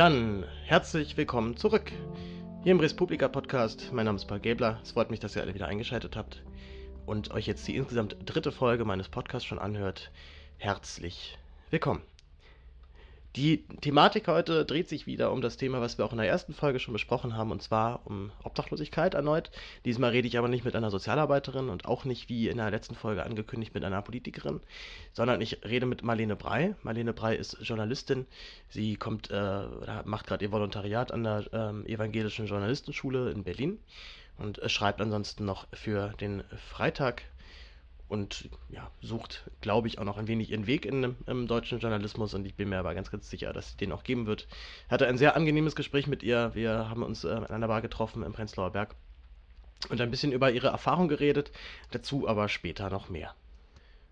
Dann herzlich willkommen zurück hier im Respublika Podcast. Mein Name ist Paul Gäbler. Es freut mich, dass ihr alle wieder eingeschaltet habt und euch jetzt die insgesamt dritte Folge meines Podcasts schon anhört. Herzlich willkommen. Die Thematik heute dreht sich wieder um das Thema, was wir auch in der ersten Folge schon besprochen haben, und zwar um Obdachlosigkeit erneut. Diesmal rede ich aber nicht mit einer Sozialarbeiterin und auch nicht wie in der letzten Folge angekündigt mit einer Politikerin, sondern ich rede mit Marlene Brey. Marlene Brey ist Journalistin. Sie kommt, äh, macht gerade ihr Volontariat an der äh, Evangelischen Journalistenschule in Berlin und äh, schreibt ansonsten noch für den Freitag und ja, sucht, glaube ich, auch noch ein wenig ihren Weg in, im deutschen Journalismus und ich bin mir aber ganz, ganz sicher, dass sie den auch geben wird. Ich hatte ein sehr angenehmes Gespräch mit ihr. Wir haben uns äh, in einer Bar getroffen im Prenzlauer Berg und ein bisschen über ihre Erfahrung geredet, dazu aber später noch mehr.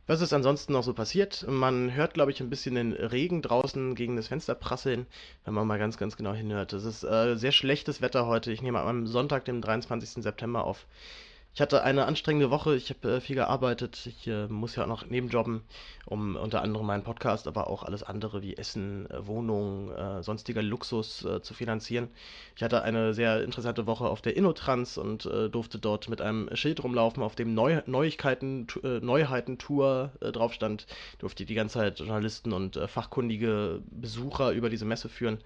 Was ist ansonsten noch so passiert? Man hört, glaube ich, ein bisschen den Regen draußen gegen das Fenster prasseln, wenn man mal ganz, ganz genau hinhört. Es ist äh, sehr schlechtes Wetter heute. Ich nehme am Sonntag, dem 23. September auf. Ich hatte eine anstrengende Woche, ich habe äh, viel gearbeitet, ich äh, muss ja auch noch nebenjobben, um unter anderem meinen Podcast, aber auch alles andere wie Essen, äh, Wohnung, äh, sonstiger Luxus äh, zu finanzieren. Ich hatte eine sehr interessante Woche auf der Innotrans und äh, durfte dort mit einem Schild rumlaufen, auf dem Neu Neuigkeiten, Neuheiten-Tour drauf stand. Durfte die ganze Zeit Journalisten und fachkundige Besucher über diese Messe führen.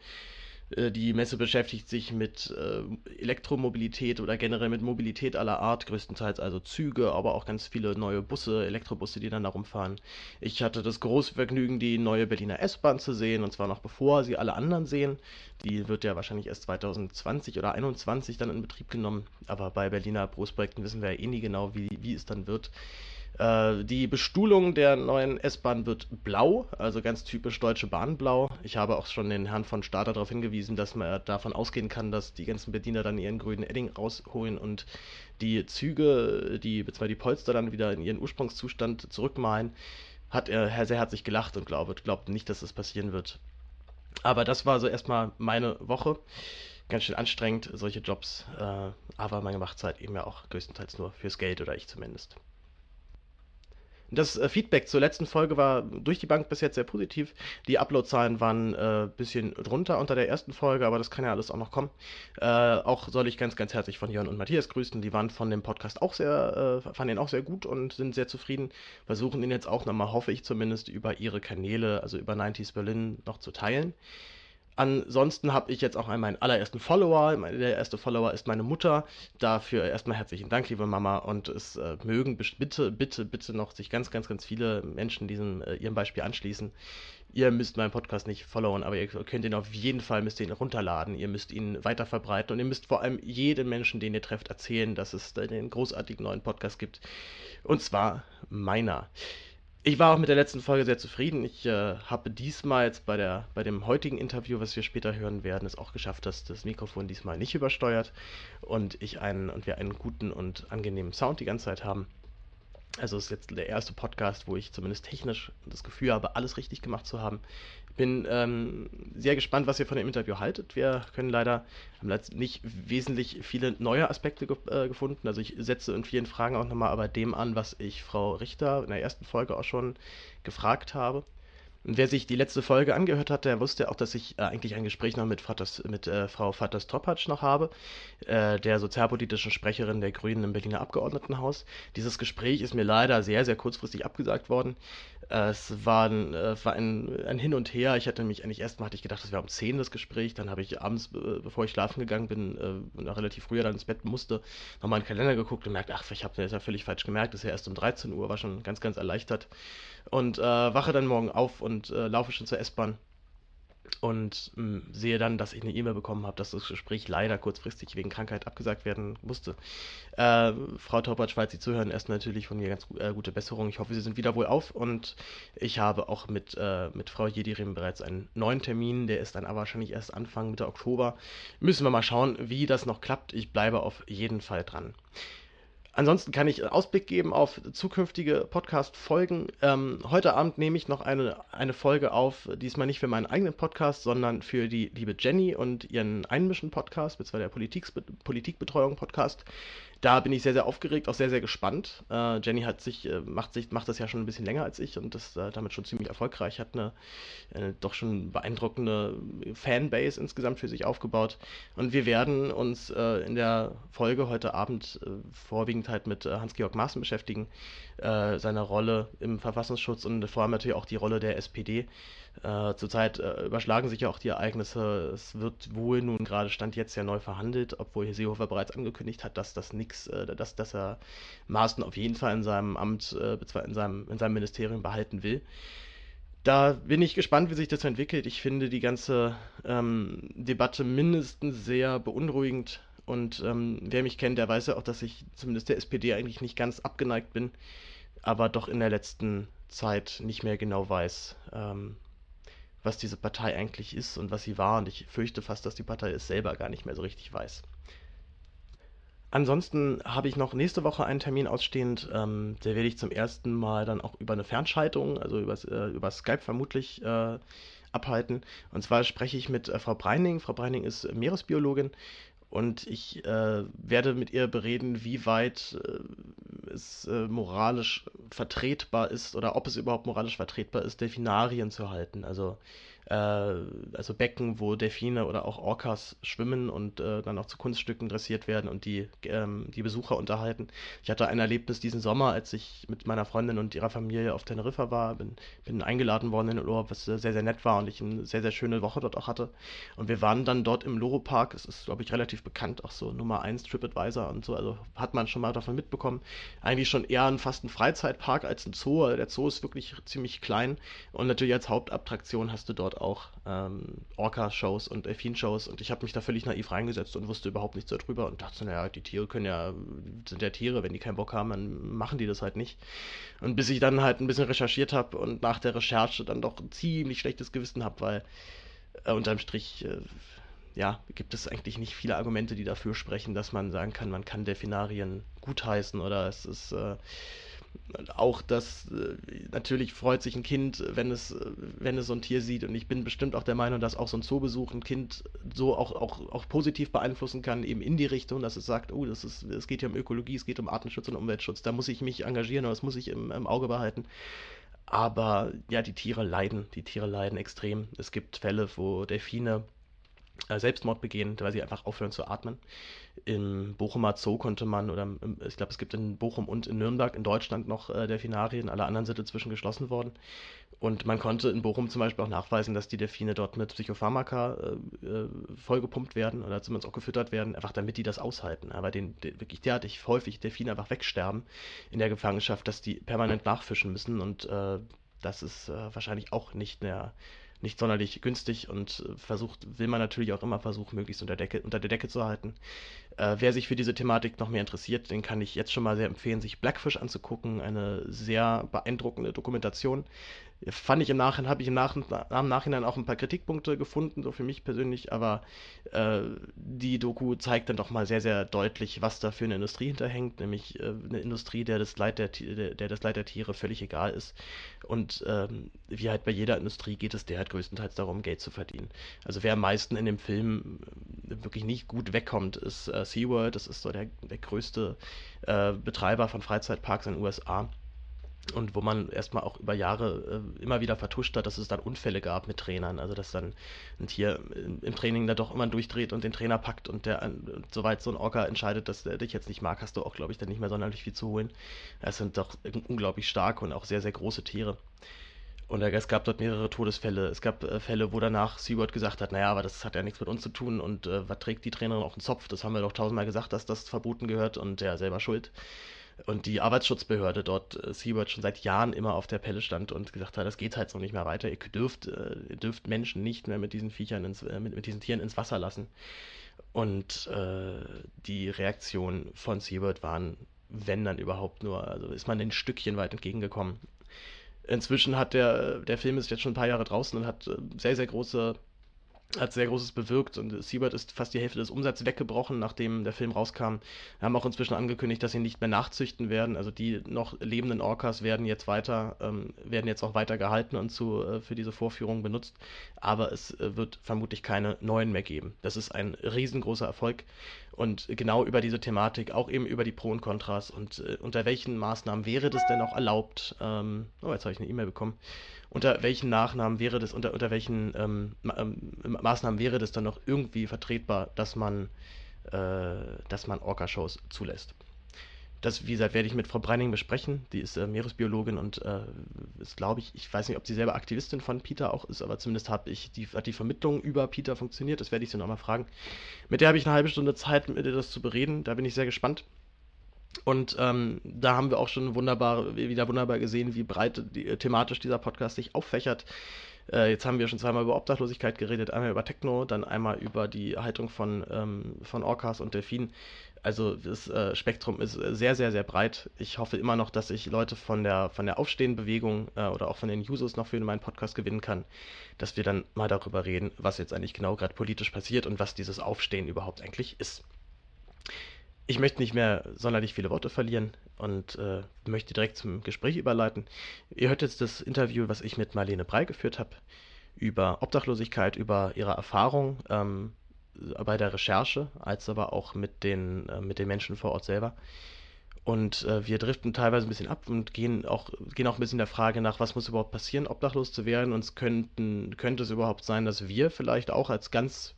Äh, die Messe beschäftigt sich mit äh, Elektromobilität oder generell mit Mobilität aller Art, größtenteils also Züge, aber auch ganz viele neue Busse, Elektrobusse, die dann da rumfahren. Ich hatte das große Vergnügen, die neue Berliner S-Bahn zu sehen, und zwar noch bevor sie alle anderen sehen. Die wird ja wahrscheinlich erst 2020 oder 2021 dann in Betrieb genommen, aber bei Berliner Großprojekten wissen wir ja eh nie genau, wie, wie es dann wird. Äh, die Bestuhlung der neuen S-Bahn wird blau, also ganz typisch Deutsche Bahn blau. Ich habe auch schon den Herrn von Starter darauf hingewiesen, dass man davon ausgehen kann, dass die ganzen Bediener dann ihren grünen Edding rausholen und die Züge, die, beziehungsweise die Polster dann wieder in ihren Ursprungszustand zurückmalen. Hat er sehr herzlich gelacht und glaubt, glaubt nicht, dass das passieren wird. Aber das war so erstmal meine Woche. Ganz schön anstrengend, solche Jobs. Äh, aber man macht es eben ja auch größtenteils nur fürs Geld oder ich zumindest. Das äh, Feedback zur letzten Folge war durch die Bank bis jetzt sehr positiv. Die Uploadzahlen waren ein äh, bisschen drunter unter der ersten Folge, aber das kann ja alles auch noch kommen. Äh, auch soll ich ganz, ganz herzlich von Jörn und Matthias grüßen. Die waren von dem Podcast auch sehr, äh, fanden ihn auch sehr gut und sind sehr zufrieden. Versuchen ihn jetzt auch nochmal, hoffe ich zumindest, über ihre Kanäle, also über 90s Berlin, noch zu teilen. Ansonsten habe ich jetzt auch meinen allerersten Follower. Der erste Follower ist meine Mutter. Dafür erstmal herzlichen Dank, liebe Mama. Und es äh, mögen bitte, bitte, bitte noch sich ganz, ganz, ganz viele Menschen diesem äh, ihrem Beispiel anschließen. Ihr müsst meinen Podcast nicht followen, aber ihr könnt ihn auf jeden Fall, müsst ihn runterladen. Ihr müsst ihn weiter verbreiten und ihr müsst vor allem jedem Menschen, den ihr trefft, erzählen, dass es einen großartigen neuen Podcast gibt. Und zwar meiner. Ich war auch mit der letzten Folge sehr zufrieden. Ich äh, habe diesmal jetzt bei, der, bei dem heutigen Interview, was wir später hören werden, es auch geschafft, dass das Mikrofon diesmal nicht übersteuert und ich einen und wir einen guten und angenehmen Sound die ganze Zeit haben. Also es ist jetzt der erste Podcast, wo ich zumindest technisch das Gefühl habe, alles richtig gemacht zu haben. Bin ähm, sehr gespannt, was ihr von dem Interview haltet. Wir können leider haben nicht wesentlich viele neue Aspekte ge äh, gefunden. Also ich setze in vielen Fragen auch nochmal aber dem an, was ich Frau Richter in der ersten Folge auch schon gefragt habe. Und wer sich die letzte Folge angehört hat, der wusste auch, dass ich äh, eigentlich ein Gespräch noch mit, Vaters, mit äh, Frau Vaters Topatsch noch habe, äh, der sozialpolitischen Sprecherin der Grünen im Berliner Abgeordnetenhaus. Dieses Gespräch ist mir leider sehr, sehr kurzfristig abgesagt worden. Äh, es war, ein, äh, war ein, ein, Hin und Her. Ich hatte mich eigentlich erstmal hatte ich gedacht, das wäre um 10 das Gespräch. Dann habe ich abends, bevor ich schlafen gegangen bin, äh, relativ früher dann ins Bett musste, nochmal in den Kalender geguckt und merkt, ach, ich habe das ja völlig falsch gemerkt. Das ist ja erst um 13 Uhr, war schon ganz, ganz erleichtert. Und äh, wache dann morgen auf und äh, laufe schon zur S-Bahn und mh, hm, sehe dann, dass ich eine E-Mail bekommen habe, dass das Gespräch leider kurzfristig wegen Krankheit abgesagt werden musste. Äh, Frau Taubert, falls Sie zuhören, erst natürlich von mir ganz äh, gute Besserung. Ich hoffe, Sie sind wieder wohl auf und ich habe auch mit, äh, mit Frau Jedirim bereits einen neuen Termin, der ist dann aber wahrscheinlich erst Anfang Mitte Oktober. Müssen wir mal schauen, wie das noch klappt. Ich bleibe auf jeden Fall dran. Ansonsten kann ich Ausblick geben auf zukünftige Podcast-Folgen. Ähm, heute Abend nehme ich noch eine, eine Folge auf, diesmal nicht für meinen eigenen Podcast, sondern für die liebe Jenny und ihren Einmischen-Podcast, beziehungsweise der Politikbetreuung-Podcast. Da bin ich sehr, sehr aufgeregt, auch sehr, sehr gespannt. Äh, Jenny hat sich, äh, macht sich, macht das ja schon ein bisschen länger als ich und ist äh, damit schon ziemlich erfolgreich, hat eine, eine doch schon beeindruckende Fanbase insgesamt für sich aufgebaut. Und wir werden uns äh, in der Folge heute Abend äh, vorwiegend halt mit äh, Hans-Georg Maaßen beschäftigen, seiner Rolle im Verfassungsschutz und vor allem natürlich auch die Rolle der SPD. Äh, zurzeit äh, überschlagen sich ja auch die Ereignisse. Es wird wohl nun gerade Stand jetzt ja neu verhandelt, obwohl Herr Seehofer bereits angekündigt hat, dass das nichts, äh, dass, dass er Maaßen auf jeden Fall in seinem Amt, äh, in, seinem, in seinem Ministerium behalten will. Da bin ich gespannt, wie sich das entwickelt. Ich finde die ganze ähm, Debatte mindestens sehr beunruhigend. Und ähm, wer mich kennt, der weiß ja auch, dass ich zumindest der SPD eigentlich nicht ganz abgeneigt bin, aber doch in der letzten Zeit nicht mehr genau weiß, ähm, was diese Partei eigentlich ist und was sie war. Und ich fürchte fast, dass die Partei es selber gar nicht mehr so richtig weiß. Ansonsten habe ich noch nächste Woche einen Termin ausstehend. Ähm, der werde ich zum ersten Mal dann auch über eine Fernschaltung, also übers, äh, über Skype vermutlich, äh, abhalten. Und zwar spreche ich mit äh, Frau Breining. Frau Breining ist Meeresbiologin und ich äh, werde mit ihr bereden, wie weit äh, es äh, moralisch vertretbar ist oder ob es überhaupt moralisch vertretbar ist, Delfinarien zu halten. Also äh, also Becken, wo Delfine oder auch Orcas schwimmen und äh, dann auch zu Kunststücken dressiert werden und die, ähm, die Besucher unterhalten. Ich hatte ein Erlebnis diesen Sommer, als ich mit meiner Freundin und ihrer Familie auf Teneriffa war, bin, bin eingeladen worden in den Urlaub, was sehr, sehr nett war und ich eine sehr, sehr schöne Woche dort auch hatte. Und wir waren dann dort im Loro Park, es ist, glaube ich, relativ bekannt, auch so Nummer 1 TripAdvisor und so, also hat man schon mal davon mitbekommen. Eigentlich schon eher ein, fast ein Freizeitpark als ein Zoo, also der Zoo ist wirklich ziemlich klein und natürlich als Hauptattraktion hast du dort dort auch ähm, Orca-Shows und Delfin-Shows und ich habe mich da völlig naiv reingesetzt und wusste überhaupt nichts darüber und dachte, naja, die Tiere können ja, sind ja Tiere, wenn die keinen Bock haben, dann machen die das halt nicht. Und bis ich dann halt ein bisschen recherchiert habe und nach der Recherche dann doch ein ziemlich schlechtes Gewissen habe, weil äh, unterm Strich, äh, ja, gibt es eigentlich nicht viele Argumente, die dafür sprechen, dass man sagen kann, man kann Delfinarien gutheißen oder es ist äh, auch das, äh, natürlich freut sich ein Kind, wenn es, wenn es so ein Tier sieht. Und ich bin bestimmt auch der Meinung, dass auch so ein Zoobesuch ein Kind so auch, auch, auch positiv beeinflussen kann, eben in die Richtung, dass es sagt, oh, das ist, es geht ja um Ökologie, es geht um Artenschutz und Umweltschutz. Da muss ich mich engagieren oder das muss ich im, im Auge behalten. Aber ja, die Tiere leiden, die Tiere leiden extrem. Es gibt Fälle, wo Delfine äh, Selbstmord begehen, weil sie einfach aufhören zu atmen. Im Bochumer Zoo konnte man, oder ich glaube, es gibt in Bochum und in Nürnberg in Deutschland noch äh, Delfinarien, alle anderen sind inzwischen geschlossen worden. Und man konnte in Bochum zum Beispiel auch nachweisen, dass die Delfine dort mit Psychopharmaka äh, äh, vollgepumpt werden oder zumindest auch gefüttert werden, einfach damit die das aushalten. Aber den, den, wirklich derartig häufig Delfine einfach wegsterben in der Gefangenschaft, dass die permanent nachfischen müssen und äh, das ist äh, wahrscheinlich auch nicht mehr nicht sonderlich günstig und äh, versucht, will man natürlich auch immer versuchen, möglichst unter, Decke, unter der Decke zu halten. Äh, wer sich für diese Thematik noch mehr interessiert, den kann ich jetzt schon mal sehr empfehlen, sich Blackfish anzugucken. Eine sehr beeindruckende Dokumentation. Fand ich im Nachhinein, habe ich im, Nach Nachhinein auch ein paar Kritikpunkte gefunden, so für mich persönlich, aber äh, die Doku zeigt dann doch mal sehr, sehr deutlich, was da für eine Industrie hinterhängt, nämlich äh, eine Industrie, der das, Leid der, der das Leid der Tiere völlig egal ist. Und ähm, wie halt bei jeder Industrie geht es der halt größtenteils darum, Geld zu verdienen. Also wer am meisten in dem Film wirklich nicht gut wegkommt, ist äh, SeaWorld, das ist so der, der größte äh, Betreiber von Freizeitparks in den USA und wo man erstmal auch über Jahre äh, immer wieder vertuscht hat, dass es dann Unfälle gab mit Trainern. Also dass dann ein Tier im, Training dann doch immer durchdreht und den Trainer packt und der und soweit so ein Orca entscheidet, dass er dich jetzt nicht mag, hast du auch, glaube ich, dann nicht mehr sonderlich viel zu holen. Es sind doch unglaublich starke und auch sehr, sehr große Tiere. Und es gab dort mehrere Todesfälle. Es gab äh, Fälle, wo danach Seaward gesagt hat, naja, aber das hat ja nichts mit uns zu tun und äh, was trägt die Trainerin auf den Zopf? Das haben wir doch tausendmal gesagt, dass das verboten gehört und der selber schuld. Und die Arbeitsschutzbehörde dort, äh, Seaward, schon seit Jahren immer auf der Pelle stand und gesagt hat, das geht halt so nicht mehr weiter. Ihr dürft, äh, ihr dürft Menschen nicht mehr mit diesen Viechern, ins, äh, mit, mit diesen Tieren ins Wasser lassen. Und äh, die Reaktionen von Seaward waren, wenn dann überhaupt nur, also ist man ein Stückchen weit entgegengekommen. Inzwischen hat der, der Film ist jetzt schon ein paar Jahre draußen und hat sehr, sehr große hat sehr Großes bewirkt und Siebert ist fast die Hälfte des Umsatzes weggebrochen, nachdem der Film rauskam. Wir haben auch inzwischen angekündigt, dass sie nicht mehr nachzüchten werden. Also die noch lebenden Orcas werden jetzt weiter, ähm, werden jetzt auch weiter gehalten und zu, äh, für diese Vorführung benutzt. Aber es äh, wird vermutlich keine neuen mehr geben. Das ist ein riesengroßer Erfolg. Und genau über diese Thematik, auch eben über die Pro und Kontras und äh, unter welchen Maßnahmen wäre das denn noch erlaubt? Ähm, oh, jetzt habe ich eine E-Mail bekommen unter welchen Nachnamen wäre das, unter, unter welchen ähm, ähm, Maßnahmen wäre das dann noch irgendwie vertretbar, dass man, äh, dass man Orca-Shows zulässt. Das, wie gesagt, werde ich mit Frau Breining besprechen. Die ist äh, Meeresbiologin und äh, ist, glaube ich, ich weiß nicht, ob sie selber Aktivistin von Peter auch ist, aber zumindest habe ich die, hat die Vermittlung über Peter funktioniert. Das werde ich sie nochmal fragen. Mit der habe ich eine halbe Stunde Zeit, mit ihr das zu bereden. Da bin ich sehr gespannt. Und ähm, da haben wir auch schon wunderbar, wieder wunderbar gesehen, wie breit die, äh, thematisch dieser Podcast sich auffächert. Äh, jetzt haben wir schon zweimal über Obdachlosigkeit geredet, einmal über Techno, dann einmal über die Haltung von, ähm, von Orcas und Delfinen. Also das äh, Spektrum ist sehr, sehr, sehr breit. Ich hoffe immer noch, dass ich Leute von der, von der Aufstehen-Bewegung äh, oder auch von den Users noch für meinen Podcast gewinnen kann, dass wir dann mal darüber reden, was jetzt eigentlich genau gerade politisch passiert und was dieses Aufstehen überhaupt eigentlich ist ich möchte nicht mehr sonderlich viele Worte verlieren und äh, möchte direkt zum Gespräch überleiten. Ihr hört jetzt das Interview, was ich mit Marlene Brei geführt habe, über Obdachlosigkeit, über ihre Erfahrung ähm, bei der Recherche, als aber auch mit den, äh, mit den Menschen vor Ort selber. Und äh, wir driften teilweise ein bisschen ab und gehen auch, gehen auch ein bisschen der Frage nach, was muss überhaupt passieren, obdachlos zu werden. Und könnten, könnte es überhaupt sein, dass wir vielleicht auch als ganz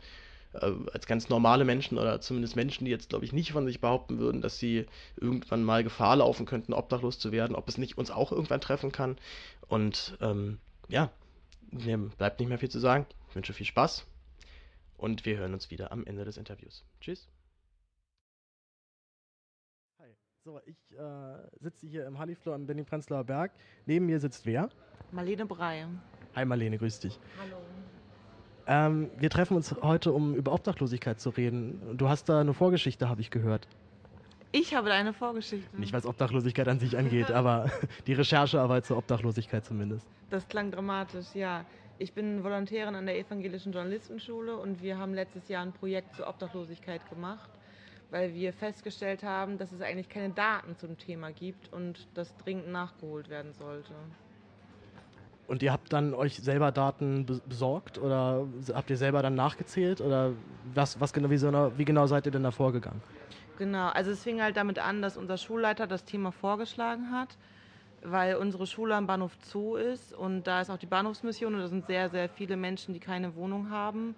äh, als ganz normale Menschen oder zumindest Menschen, die jetzt, glaube ich, nicht von sich behaupten würden, dass sie irgendwann mal Gefahr laufen könnten, obdachlos zu werden, ob es nicht uns auch irgendwann treffen kann. Und ähm, ja, mir bleibt nicht mehr viel zu sagen. Ich wünsche viel Spaß und wir hören uns wieder am Ende des Interviews. Tschüss. Hi, so, ich äh, sitze hier im Hallifloor am Berlin-Prenzlauer Berg. Neben mir sitzt wer? Marlene Brei. Hi Marlene, grüß dich. Hallo. Ähm, wir treffen uns heute, um über Obdachlosigkeit zu reden. Du hast da eine Vorgeschichte, habe ich gehört. Ich habe da eine Vorgeschichte. Nicht, was Obdachlosigkeit an sich angeht, aber die Recherchearbeit zur Obdachlosigkeit zumindest. Das klang dramatisch, ja. Ich bin Volontärin an der Evangelischen Journalistenschule und wir haben letztes Jahr ein Projekt zur Obdachlosigkeit gemacht, weil wir festgestellt haben, dass es eigentlich keine Daten zum Thema gibt und das dringend nachgeholt werden sollte. Und ihr habt dann euch selber Daten besorgt oder habt ihr selber dann nachgezählt oder was, was genau, wie, so, wie genau seid ihr denn da vorgegangen? Genau, also es fing halt damit an, dass unser Schulleiter das Thema vorgeschlagen hat, weil unsere Schule am Bahnhof Zoo ist und da ist auch die Bahnhofsmission und da sind sehr, sehr viele Menschen, die keine Wohnung haben.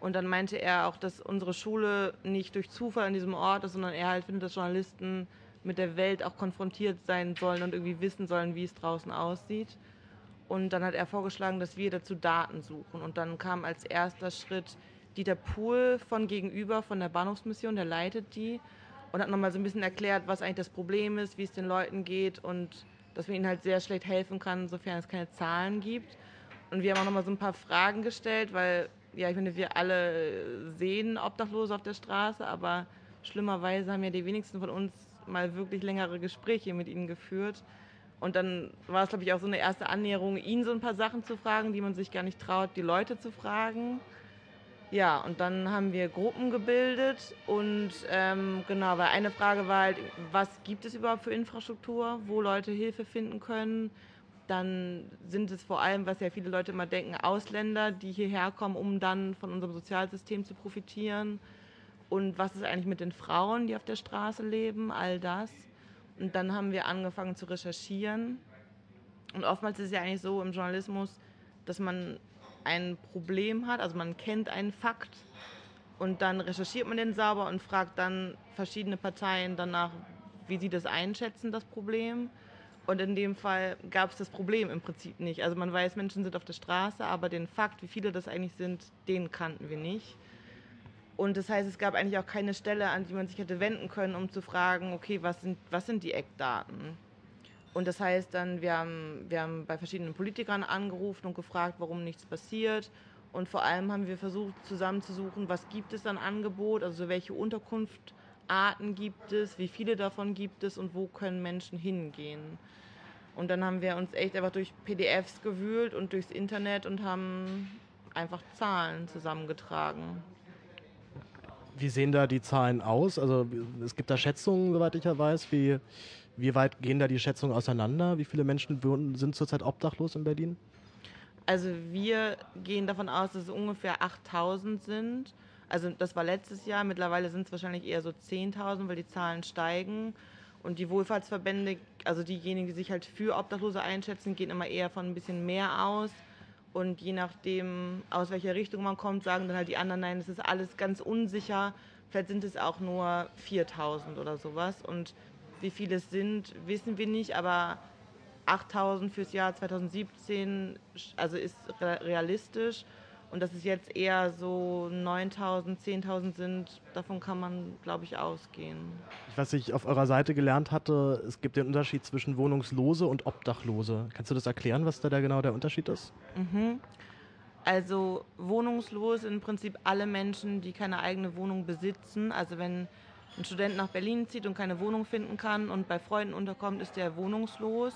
Und dann meinte er auch, dass unsere Schule nicht durch Zufall an diesem Ort ist, sondern er halt findet, dass Journalisten mit der Welt auch konfrontiert sein sollen und irgendwie wissen sollen, wie es draußen aussieht. Und dann hat er vorgeschlagen, dass wir dazu Daten suchen. Und dann kam als erster Schritt Dieter Pohl von Gegenüber, von der Bahnhofsmission, der leitet die und hat nochmal so ein bisschen erklärt, was eigentlich das Problem ist, wie es den Leuten geht und dass man ihnen halt sehr schlecht helfen kann, sofern es keine Zahlen gibt. Und wir haben auch nochmal so ein paar Fragen gestellt, weil, ja, ich finde, wir alle sehen Obdachlose auf der Straße, aber schlimmerweise haben ja die wenigsten von uns mal wirklich längere Gespräche mit ihnen geführt. Und dann war es, glaube ich, auch so eine erste Annäherung, ihn so ein paar Sachen zu fragen, die man sich gar nicht traut, die Leute zu fragen. Ja, und dann haben wir Gruppen gebildet und ähm, genau, weil eine Frage war halt, was gibt es überhaupt für Infrastruktur, wo Leute Hilfe finden können. Dann sind es vor allem, was ja viele Leute immer denken, Ausländer, die hierher kommen, um dann von unserem Sozialsystem zu profitieren. Und was ist eigentlich mit den Frauen, die auf der Straße leben, all das. Und dann haben wir angefangen zu recherchieren. Und oftmals ist es ja eigentlich so im Journalismus, dass man ein Problem hat, also man kennt einen Fakt und dann recherchiert man den sauber und fragt dann verschiedene Parteien danach, wie sie das einschätzen, das Problem. Und in dem Fall gab es das Problem im Prinzip nicht. Also man weiß, Menschen sind auf der Straße, aber den Fakt, wie viele das eigentlich sind, den kannten wir nicht. Und das heißt, es gab eigentlich auch keine Stelle, an die man sich hätte wenden können, um zu fragen, okay, was sind, was sind die Eckdaten? Und das heißt dann, wir haben, wir haben bei verschiedenen Politikern angerufen und gefragt, warum nichts passiert. Und vor allem haben wir versucht zusammenzusuchen, was gibt es an Angebot, also welche Unterkunftarten gibt es, wie viele davon gibt es und wo können Menschen hingehen. Und dann haben wir uns echt einfach durch PDFs gewühlt und durchs Internet und haben einfach Zahlen zusammengetragen. Wie sehen da die Zahlen aus? Also es gibt da Schätzungen, soweit ich ja weiß. Wie, wie weit gehen da die Schätzungen auseinander? Wie viele Menschen sind zurzeit obdachlos in Berlin? Also wir gehen davon aus, dass es ungefähr 8000 sind. Also das war letztes Jahr, mittlerweile sind es wahrscheinlich eher so 10.000, weil die Zahlen steigen. Und die Wohlfahrtsverbände, also diejenigen, die sich halt für Obdachlose einschätzen, gehen immer eher von ein bisschen mehr aus. Und je nachdem, aus welcher Richtung man kommt, sagen dann halt die anderen, nein, das ist alles ganz unsicher. Vielleicht sind es auch nur 4000 oder sowas. Und wie viele es sind, wissen wir nicht, aber 8000 fürs Jahr 2017, also ist realistisch. Und dass es jetzt eher so 9000, 10.000 sind, davon kann man, glaube ich, ausgehen. Was ich auf eurer Seite gelernt hatte, es gibt den Unterschied zwischen Wohnungslose und Obdachlose. Kannst du das erklären, was da genau der Unterschied ist? Mhm. Also wohnungslos sind im Prinzip alle Menschen, die keine eigene Wohnung besitzen. Also wenn ein Student nach Berlin zieht und keine Wohnung finden kann und bei Freunden unterkommt, ist der wohnungslos.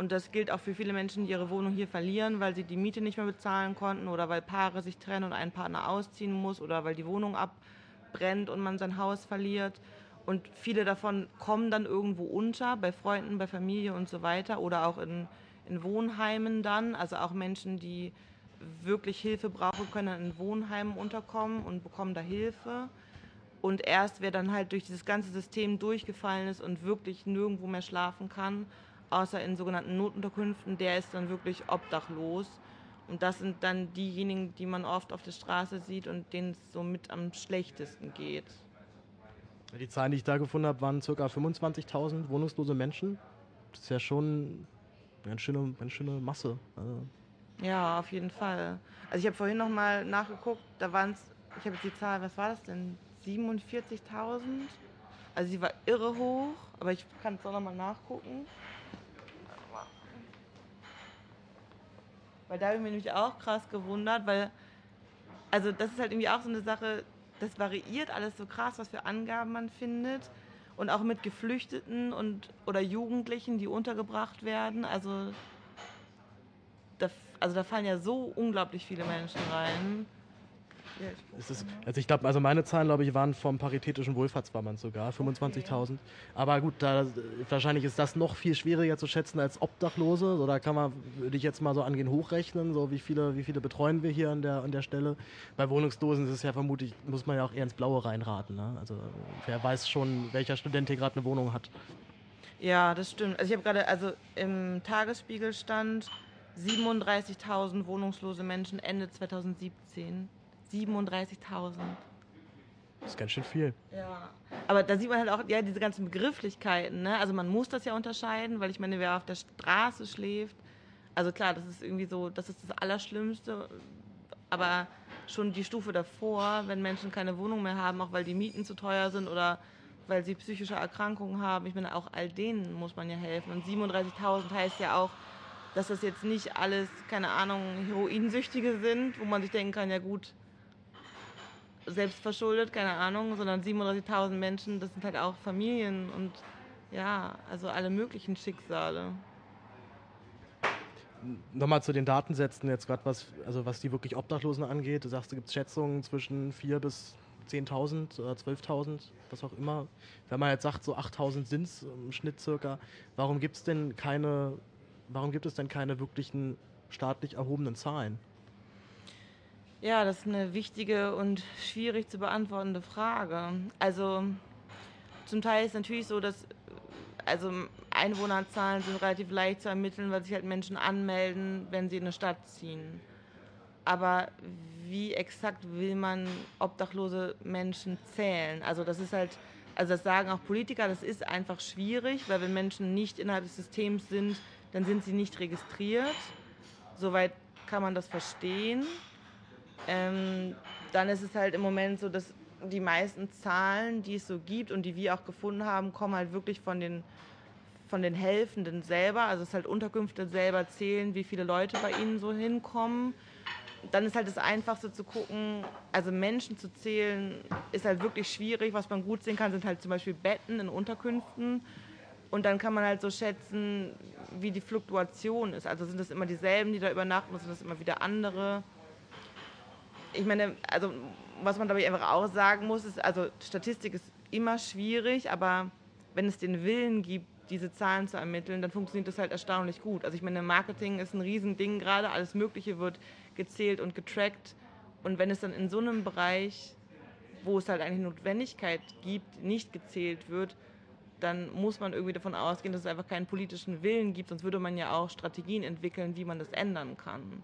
Und das gilt auch für viele Menschen, die ihre Wohnung hier verlieren, weil sie die Miete nicht mehr bezahlen konnten oder weil Paare sich trennen und ein Partner ausziehen muss oder weil die Wohnung abbrennt und man sein Haus verliert. Und viele davon kommen dann irgendwo unter, bei Freunden, bei Familie und so weiter oder auch in, in Wohnheimen dann. Also auch Menschen, die wirklich Hilfe brauchen, können in Wohnheimen unterkommen und bekommen da Hilfe. Und erst wer dann halt durch dieses ganze System durchgefallen ist und wirklich nirgendwo mehr schlafen kann, außer in sogenannten Notunterkünften, der ist dann wirklich obdachlos. Und das sind dann diejenigen, die man oft auf der Straße sieht und denen es so mit am schlechtesten geht. Die Zahlen, die ich da gefunden habe, waren ca. 25.000 wohnungslose Menschen. Das ist ja schon eine ganz schöne, ganz schöne Masse. Also ja, auf jeden Fall. Also ich habe vorhin noch mal nachgeguckt, da waren es, ich habe jetzt die Zahl, was war das denn? 47.000? Also sie war irre hoch, aber ich kann es auch noch mal nachgucken. Weil da habe ich mich nämlich auch krass gewundert, weil, also das ist halt irgendwie auch so eine Sache, das variiert alles so krass, was für Angaben man findet. Und auch mit Geflüchteten und oder Jugendlichen, die untergebracht werden. Also da, also da fallen ja so unglaublich viele Menschen rein. Ist, also ich glaube, also meine Zahlen, glaube ich, waren vom Paritätischen Wohlfahrtsverband sogar, 25.000. Aber gut, da, wahrscheinlich ist das noch viel schwieriger zu schätzen als Obdachlose. So, da kann man, würde ich jetzt mal so angehen, hochrechnen, so wie viele, wie viele betreuen wir hier an der, an der Stelle. Bei Wohnungslosen ist es ja vermutlich, muss man ja auch eher ins Blaue reinraten. Ne? Also wer weiß schon, welcher Student hier gerade eine Wohnung hat. Ja, das stimmt. Also ich habe gerade, also im Tagesspiegel stand 37.000 wohnungslose Menschen Ende 2017. 37.000. Das ist ganz schön viel. Ja. Aber da sieht man halt auch ja, diese ganzen Begrifflichkeiten. Ne? Also man muss das ja unterscheiden, weil ich meine, wer auf der Straße schläft, also klar, das ist irgendwie so, das ist das Allerschlimmste. Aber schon die Stufe davor, wenn Menschen keine Wohnung mehr haben, auch weil die Mieten zu teuer sind oder weil sie psychische Erkrankungen haben, ich meine, auch all denen muss man ja helfen. Und 37.000 heißt ja auch, dass das jetzt nicht alles, keine Ahnung, Heroinsüchtige sind, wo man sich denken kann, ja gut, selbstverschuldet, keine Ahnung, sondern 37.000 Menschen, das sind halt auch Familien und ja, also alle möglichen Schicksale. Nochmal zu den Datensätzen jetzt gerade, was, also was die wirklich Obdachlosen angeht. Du sagst, da gibt es Schätzungen zwischen 4.000 bis 10.000 oder 12.000, was auch immer. Wenn man jetzt sagt, so 8.000 sind es im Schnitt circa, warum gibt es denn keine, warum gibt es denn keine wirklichen staatlich erhobenen Zahlen? Ja, das ist eine wichtige und schwierig zu beantwortende Frage. Also zum Teil ist es natürlich so, dass also Einwohnerzahlen sind relativ leicht zu ermitteln, weil sich halt Menschen anmelden, wenn sie in eine Stadt ziehen. Aber wie exakt will man obdachlose Menschen zählen? Also das ist halt, also das sagen auch Politiker, das ist einfach schwierig, weil wenn Menschen nicht innerhalb des Systems sind, dann sind sie nicht registriert. Soweit kann man das verstehen. Ähm, dann ist es halt im Moment so, dass die meisten Zahlen, die es so gibt und die wir auch gefunden haben, kommen halt wirklich von den, von den Helfenden selber. Also es ist halt Unterkünfte selber zählen, wie viele Leute bei ihnen so hinkommen. Dann ist halt das Einfachste zu gucken, also Menschen zu zählen, ist halt wirklich schwierig. Was man gut sehen kann, sind halt zum Beispiel Betten in Unterkünften. Und dann kann man halt so schätzen, wie die Fluktuation ist. Also sind das immer dieselben, die da übernachten, oder sind das immer wieder andere? Ich meine, also was man ich einfach auch sagen muss, ist, also Statistik ist immer schwierig, aber wenn es den Willen gibt, diese Zahlen zu ermitteln, dann funktioniert das halt erstaunlich gut. Also ich meine, Marketing ist ein Riesending gerade, alles Mögliche wird gezählt und getrackt. Und wenn es dann in so einem Bereich, wo es halt eigentlich Notwendigkeit gibt, nicht gezählt wird, dann muss man irgendwie davon ausgehen, dass es einfach keinen politischen Willen gibt, sonst würde man ja auch Strategien entwickeln, wie man das ändern kann.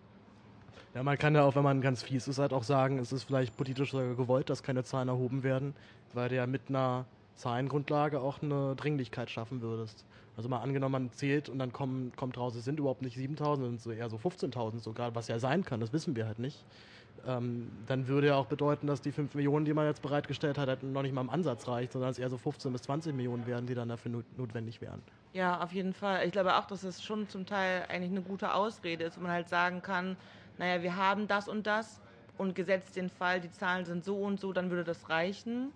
Ja, man kann ja auch, wenn man ganz fies ist, halt auch sagen, es ist vielleicht politisch gewollt, dass keine Zahlen erhoben werden, weil der mit einer Zahlengrundlage auch eine Dringlichkeit schaffen würdest. Also mal angenommen, man zählt und dann kommen, kommt raus, es sind überhaupt nicht 7000, sind so eher so 15.000 sogar, was ja sein kann, das wissen wir halt nicht. Ähm, dann würde ja auch bedeuten, dass die 5 Millionen, die man jetzt bereitgestellt hat, halt noch nicht mal im Ansatz reicht, sondern es eher so 15 bis 20 Millionen wären, die dann dafür notwendig wären. Ja, auf jeden Fall. Ich glaube auch, dass es schon zum Teil eigentlich eine gute Ausrede ist, wo man halt sagen kann, naja, wir haben das und das und gesetzt den Fall, die Zahlen sind so und so, dann würde das reichen.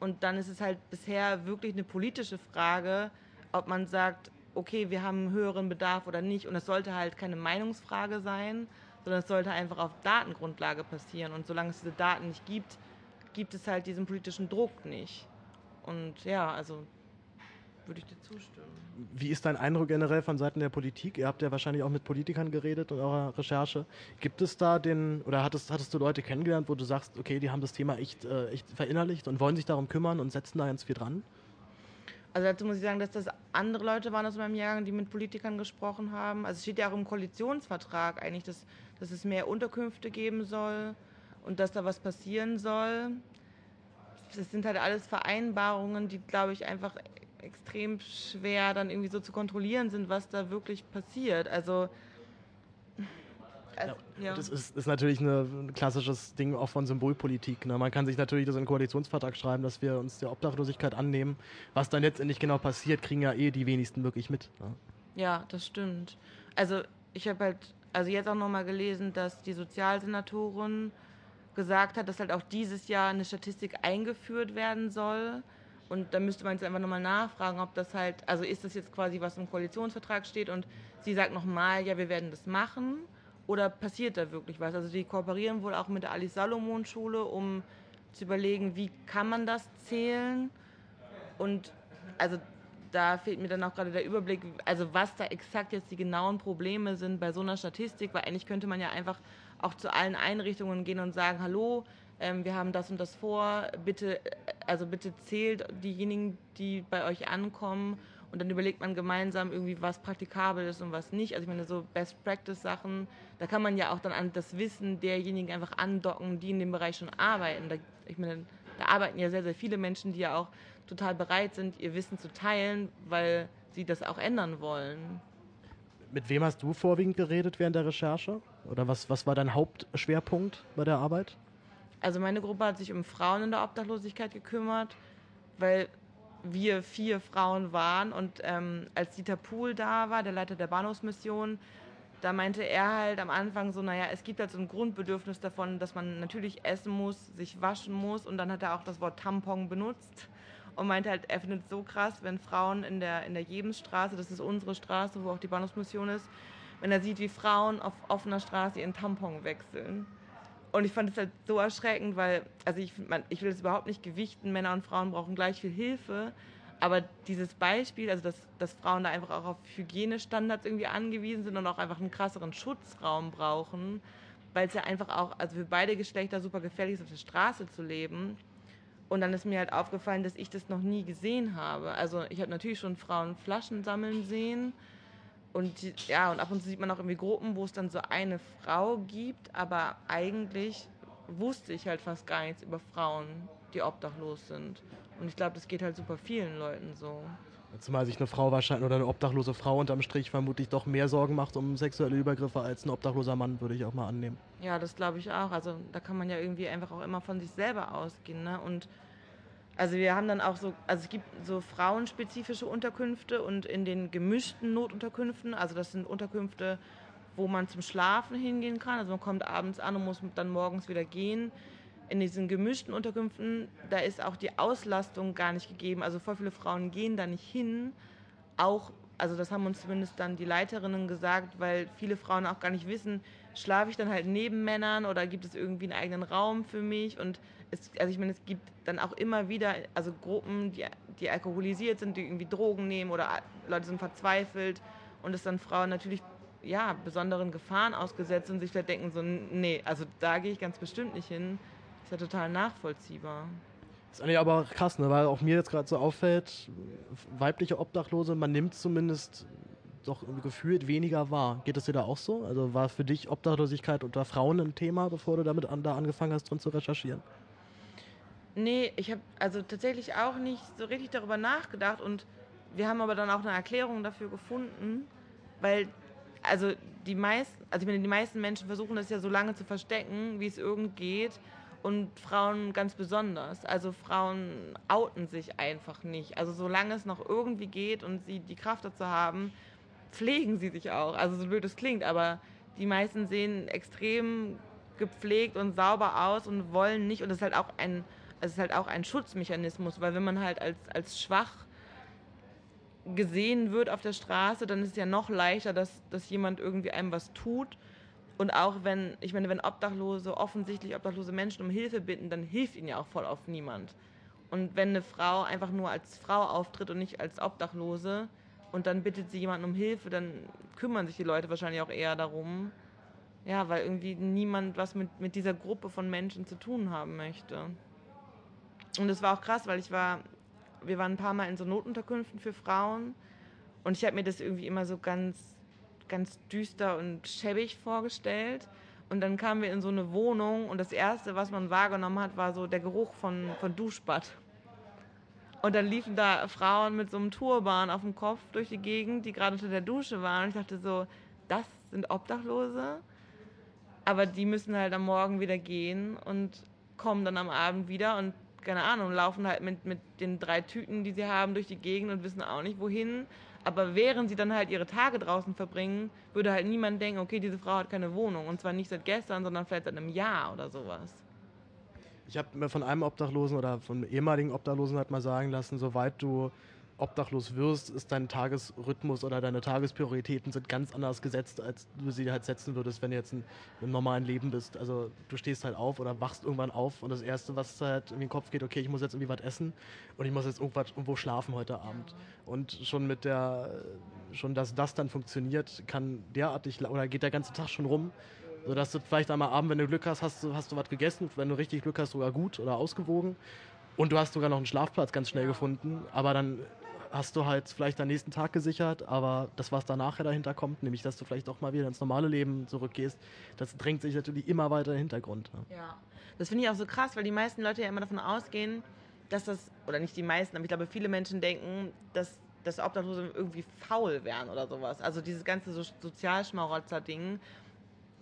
Und dann ist es halt bisher wirklich eine politische Frage, ob man sagt, okay, wir haben einen höheren Bedarf oder nicht. Und es sollte halt keine Meinungsfrage sein, sondern es sollte einfach auf Datengrundlage passieren. Und solange es diese Daten nicht gibt, gibt es halt diesen politischen Druck nicht. Und ja, also würde ich dir zustimmen. Wie ist dein Eindruck generell von Seiten der Politik? Ihr habt ja wahrscheinlich auch mit Politikern geredet in eurer Recherche. Gibt es da den, oder hattest, hattest du Leute kennengelernt, wo du sagst, okay, die haben das Thema echt, äh, echt verinnerlicht und wollen sich darum kümmern und setzen da ganz viel dran? Also dazu muss ich sagen, dass das andere Leute waren aus meinem Jahrgang, die mit Politikern gesprochen haben. Also es steht ja auch im Koalitionsvertrag eigentlich, dass, dass es mehr Unterkünfte geben soll und dass da was passieren soll. Das sind halt alles Vereinbarungen, die, glaube ich, einfach extrem schwer dann irgendwie so zu kontrollieren sind, was da wirklich passiert. Also also, ja. Das ist, ist natürlich ein klassisches Ding auch von Symbolpolitik. Ne? Man kann sich natürlich das in den Koalitionsvertrag schreiben, dass wir uns der Obdachlosigkeit annehmen. Was dann letztendlich genau passiert, kriegen ja eh die wenigsten wirklich mit. Ne? Ja, das stimmt. Also ich habe halt, also jetzt auch nochmal gelesen, dass die Sozialsenatorin gesagt hat, dass halt auch dieses Jahr eine Statistik eingeführt werden soll und da müsste man jetzt einfach nochmal nachfragen, ob das halt, also ist das jetzt quasi, was im Koalitionsvertrag steht und sie sagt nochmal, ja, wir werden das machen oder passiert da wirklich was? Also die kooperieren wohl auch mit der Alice Salomon Schule, um zu überlegen, wie kann man das zählen und also da fehlt mir dann auch gerade der Überblick, also was da exakt jetzt die genauen Probleme sind bei so einer Statistik, weil eigentlich könnte man ja einfach auch zu allen Einrichtungen gehen und sagen, hallo, ähm, wir haben das und das vor, bitte, also bitte zählt diejenigen, die bei euch ankommen und dann überlegt man gemeinsam irgendwie, was praktikabel ist und was nicht. Also ich meine, so Best-Practice-Sachen, da kann man ja auch dann an das Wissen derjenigen einfach andocken, die in dem Bereich schon arbeiten. Da, ich meine, da arbeiten ja sehr, sehr viele Menschen, die ja auch total bereit sind, ihr Wissen zu teilen, weil sie das auch ändern wollen. Mit wem hast du vorwiegend geredet während der Recherche? Oder was, was war dein Hauptschwerpunkt bei der Arbeit? Also meine Gruppe hat sich um Frauen in der Obdachlosigkeit gekümmert, weil wir vier Frauen waren und ähm, als Dieter Pool da war, der Leiter der Bahnhofsmission, da meinte er halt am Anfang so, naja, es gibt halt so ein Grundbedürfnis davon, dass man natürlich essen muss, sich waschen muss und dann hat er auch das Wort Tampon benutzt und meinte halt, er findet es so krass, wenn Frauen in der, in der Jebensstraße, das ist unsere Straße, wo auch die Bahnhofsmission ist, wenn er sieht, wie Frauen auf offener Straße ihren Tampon wechseln. Und ich fand es halt so erschreckend, weil, also ich, man, ich will es überhaupt nicht gewichten, Männer und Frauen brauchen gleich viel Hilfe. Aber dieses Beispiel, also dass, dass Frauen da einfach auch auf Hygienestandards irgendwie angewiesen sind und auch einfach einen krasseren Schutzraum brauchen, weil es ja einfach auch, also für beide Geschlechter super gefährlich ist, auf der Straße zu leben. Und dann ist mir halt aufgefallen, dass ich das noch nie gesehen habe. Also ich habe natürlich schon Frauen Flaschen sammeln sehen, und ja, und ab und zu sieht man auch irgendwie Gruppen, wo es dann so eine Frau gibt, aber eigentlich wusste ich halt fast gar nichts über Frauen, die obdachlos sind. Und ich glaube, das geht halt super vielen Leuten so. Zumal sich eine Frau wahrscheinlich oder eine obdachlose Frau unterm Strich vermutlich doch mehr Sorgen macht um sexuelle Übergriffe als ein obdachloser Mann, würde ich auch mal annehmen. Ja, das glaube ich auch. Also da kann man ja irgendwie einfach auch immer von sich selber ausgehen. Ne? Und also wir haben dann auch so, also es gibt so frauenspezifische Unterkünfte und in den gemischten Notunterkünften, also das sind Unterkünfte, wo man zum Schlafen hingehen kann. Also man kommt abends an und muss dann morgens wieder gehen. In diesen gemischten Unterkünften, da ist auch die Auslastung gar nicht gegeben. Also voll viele Frauen gehen da nicht hin. Auch, also das haben uns zumindest dann die Leiterinnen gesagt, weil viele Frauen auch gar nicht wissen, schlafe ich dann halt neben Männern oder gibt es irgendwie einen eigenen Raum für mich? Und es, also ich meine, es gibt dann auch immer wieder, also Gruppen, die, die alkoholisiert sind, die irgendwie Drogen nehmen oder Leute sind verzweifelt und es dann Frauen natürlich ja, besonderen Gefahren ausgesetzt und sich vielleicht denken so, nee, also da gehe ich ganz bestimmt nicht hin. Ist ja total nachvollziehbar. Ist eigentlich aber krass, ne? weil auch mir jetzt gerade so auffällt, weibliche Obdachlose, man nimmt zumindest doch gefühlt weniger wahr. Geht es dir da auch so? Also war für dich Obdachlosigkeit unter Frauen ein Thema, bevor du damit an, da angefangen hast, drin zu recherchieren? Nee, ich habe also tatsächlich auch nicht so richtig darüber nachgedacht und wir haben aber dann auch eine Erklärung dafür gefunden, weil also die meisten, also ich meine, die meisten Menschen versuchen das ja so lange zu verstecken, wie es irgend geht und Frauen ganz besonders. Also Frauen outen sich einfach nicht. Also solange es noch irgendwie geht und sie die Kraft dazu haben, pflegen sie sich auch. Also so blöd es klingt, aber die meisten sehen extrem gepflegt und sauber aus und wollen nicht. Und das ist halt auch ein, es ist halt auch ein Schutzmechanismus, weil wenn man halt als, als schwach gesehen wird auf der Straße, dann ist es ja noch leichter, dass, dass jemand irgendwie einem was tut. Und auch wenn, ich meine, wenn Obdachlose, offensichtlich obdachlose Menschen um Hilfe bitten, dann hilft ihnen ja auch voll auf niemand. Und wenn eine Frau einfach nur als Frau auftritt und nicht als Obdachlose, und dann bittet sie jemanden um Hilfe, dann kümmern sich die Leute wahrscheinlich auch eher darum. Ja, weil irgendwie niemand was mit, mit dieser Gruppe von Menschen zu tun haben möchte. Und das war auch krass, weil ich war, wir waren ein paar Mal in so Notunterkünften für Frauen und ich habe mir das irgendwie immer so ganz, ganz düster und schäbig vorgestellt. Und dann kamen wir in so eine Wohnung und das Erste, was man wahrgenommen hat, war so der Geruch von, von Duschbad. Und dann liefen da Frauen mit so einem Turban auf dem Kopf durch die Gegend, die gerade unter der Dusche waren. Und ich dachte so, das sind Obdachlose. Aber die müssen halt am Morgen wieder gehen und kommen dann am Abend wieder und keine Ahnung, laufen halt mit, mit den drei Tüten, die sie haben, durch die Gegend und wissen auch nicht wohin. Aber während sie dann halt ihre Tage draußen verbringen, würde halt niemand denken, okay, diese Frau hat keine Wohnung. Und zwar nicht seit gestern, sondern vielleicht seit einem Jahr oder sowas. Ich habe mir von einem Obdachlosen oder von ehemaligen Obdachlosen halt mal sagen lassen, soweit du obdachlos wirst, ist dein Tagesrhythmus oder deine Tagesprioritäten sind ganz anders gesetzt, als du sie halt setzen würdest, wenn du jetzt in, im normalen Leben bist. Also du stehst halt auf oder wachst irgendwann auf und das Erste, was halt in den Kopf geht, okay, ich muss jetzt irgendwie was essen und ich muss jetzt irgendwas, irgendwo schlafen heute Abend. Und schon mit der, schon dass das dann funktioniert, kann derartig, oder geht der ganze Tag schon rum, sodass du vielleicht einmal Abend, wenn du Glück hast, hast du, hast du was gegessen, wenn du richtig Glück hast, sogar gut oder ausgewogen. Und du hast sogar noch einen Schlafplatz ganz schnell gefunden, aber dann hast du halt vielleicht deinen nächsten Tag gesichert, aber das, was danach dahinter kommt, nämlich dass du vielleicht auch mal wieder ins normale Leben zurückgehst, das drängt sich natürlich immer weiter in den Hintergrund. Ne? Ja, das finde ich auch so krass, weil die meisten Leute ja immer davon ausgehen, dass das, oder nicht die meisten, aber ich glaube, viele Menschen denken, dass dass Obdachlose irgendwie faul wären oder sowas. Also dieses ganze so Sozialschmarotzer-Ding.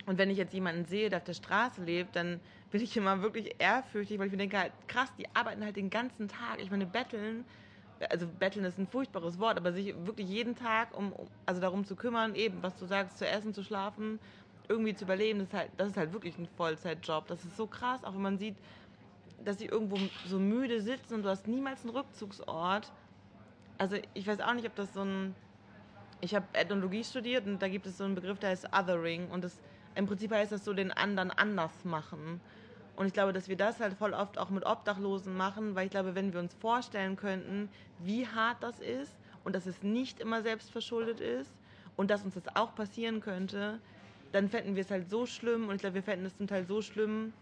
Und wenn ich jetzt jemanden sehe, der auf der Straße lebt, dann bin ich immer wirklich ehrfürchtig, weil ich mir denke, halt, krass, die arbeiten halt den ganzen Tag. Ich meine, betteln also betteln ist ein furchtbares Wort, aber sich wirklich jeden Tag um, also darum zu kümmern, eben, was du sagst, zu essen, zu schlafen, irgendwie zu überleben, das ist halt, das ist halt wirklich ein Vollzeitjob. Das ist so krass, auch wenn man sieht, dass sie irgendwo so müde sitzen und du hast niemals einen Rückzugsort. Also ich weiß auch nicht, ob das so ein. Ich habe Ethnologie studiert und da gibt es so einen Begriff, der heißt Othering und das im Prinzip heißt das so den anderen anders machen. Und ich glaube, dass wir das halt voll oft auch mit Obdachlosen machen, weil ich glaube, wenn wir uns vorstellen könnten, wie hart das ist und dass es nicht immer selbstverschuldet ist und dass uns das auch passieren könnte, dann fänden wir es halt so schlimm und ich glaube, wir fänden es zum Teil so schlimm,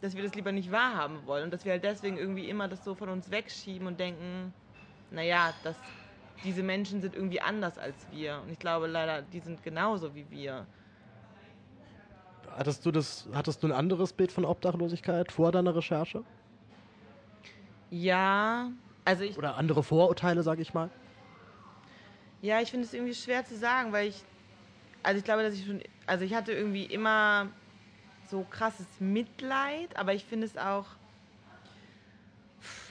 dass wir das lieber nicht wahrhaben wollen und dass wir halt deswegen irgendwie immer das so von uns wegschieben und denken, naja, dass diese Menschen sind irgendwie anders als wir. Und ich glaube leider, die sind genauso wie wir. Hattest du das, hattest du ein anderes Bild von Obdachlosigkeit vor deiner Recherche? Ja, also ich. Oder andere Vorurteile, sag ich mal? Ja, ich finde es irgendwie schwer zu sagen, weil ich. Also ich glaube, dass ich schon. Also ich hatte irgendwie immer so krasses Mitleid, aber ich finde es auch.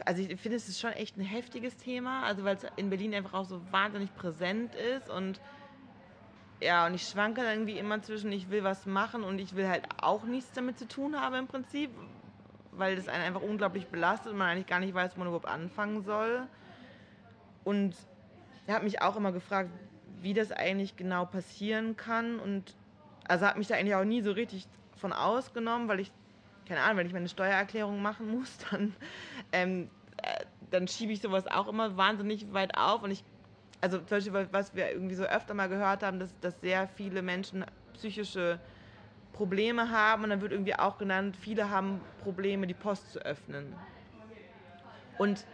Also ich finde es ist schon echt ein heftiges Thema, also weil es in Berlin einfach auch so wahnsinnig präsent ist und ja, und ich schwanke dann irgendwie immer zwischen, ich will was machen und ich will halt auch nichts damit zu tun haben im Prinzip, weil das einen einfach unglaublich belastet und man eigentlich gar nicht weiß, wo man überhaupt anfangen soll. Und er hat mich auch immer gefragt, wie das eigentlich genau passieren kann und also habe mich da eigentlich auch nie so richtig von ausgenommen, weil ich, keine Ahnung, wenn ich meine Steuererklärung machen muss, dann, ähm, äh, dann schiebe ich sowas auch immer wahnsinnig weit auf. Und ich, also zum Beispiel, was wir irgendwie so öfter mal gehört haben, dass, dass sehr viele Menschen psychische Probleme haben. Und dann wird irgendwie auch genannt, viele haben Probleme, die Post zu öffnen. Und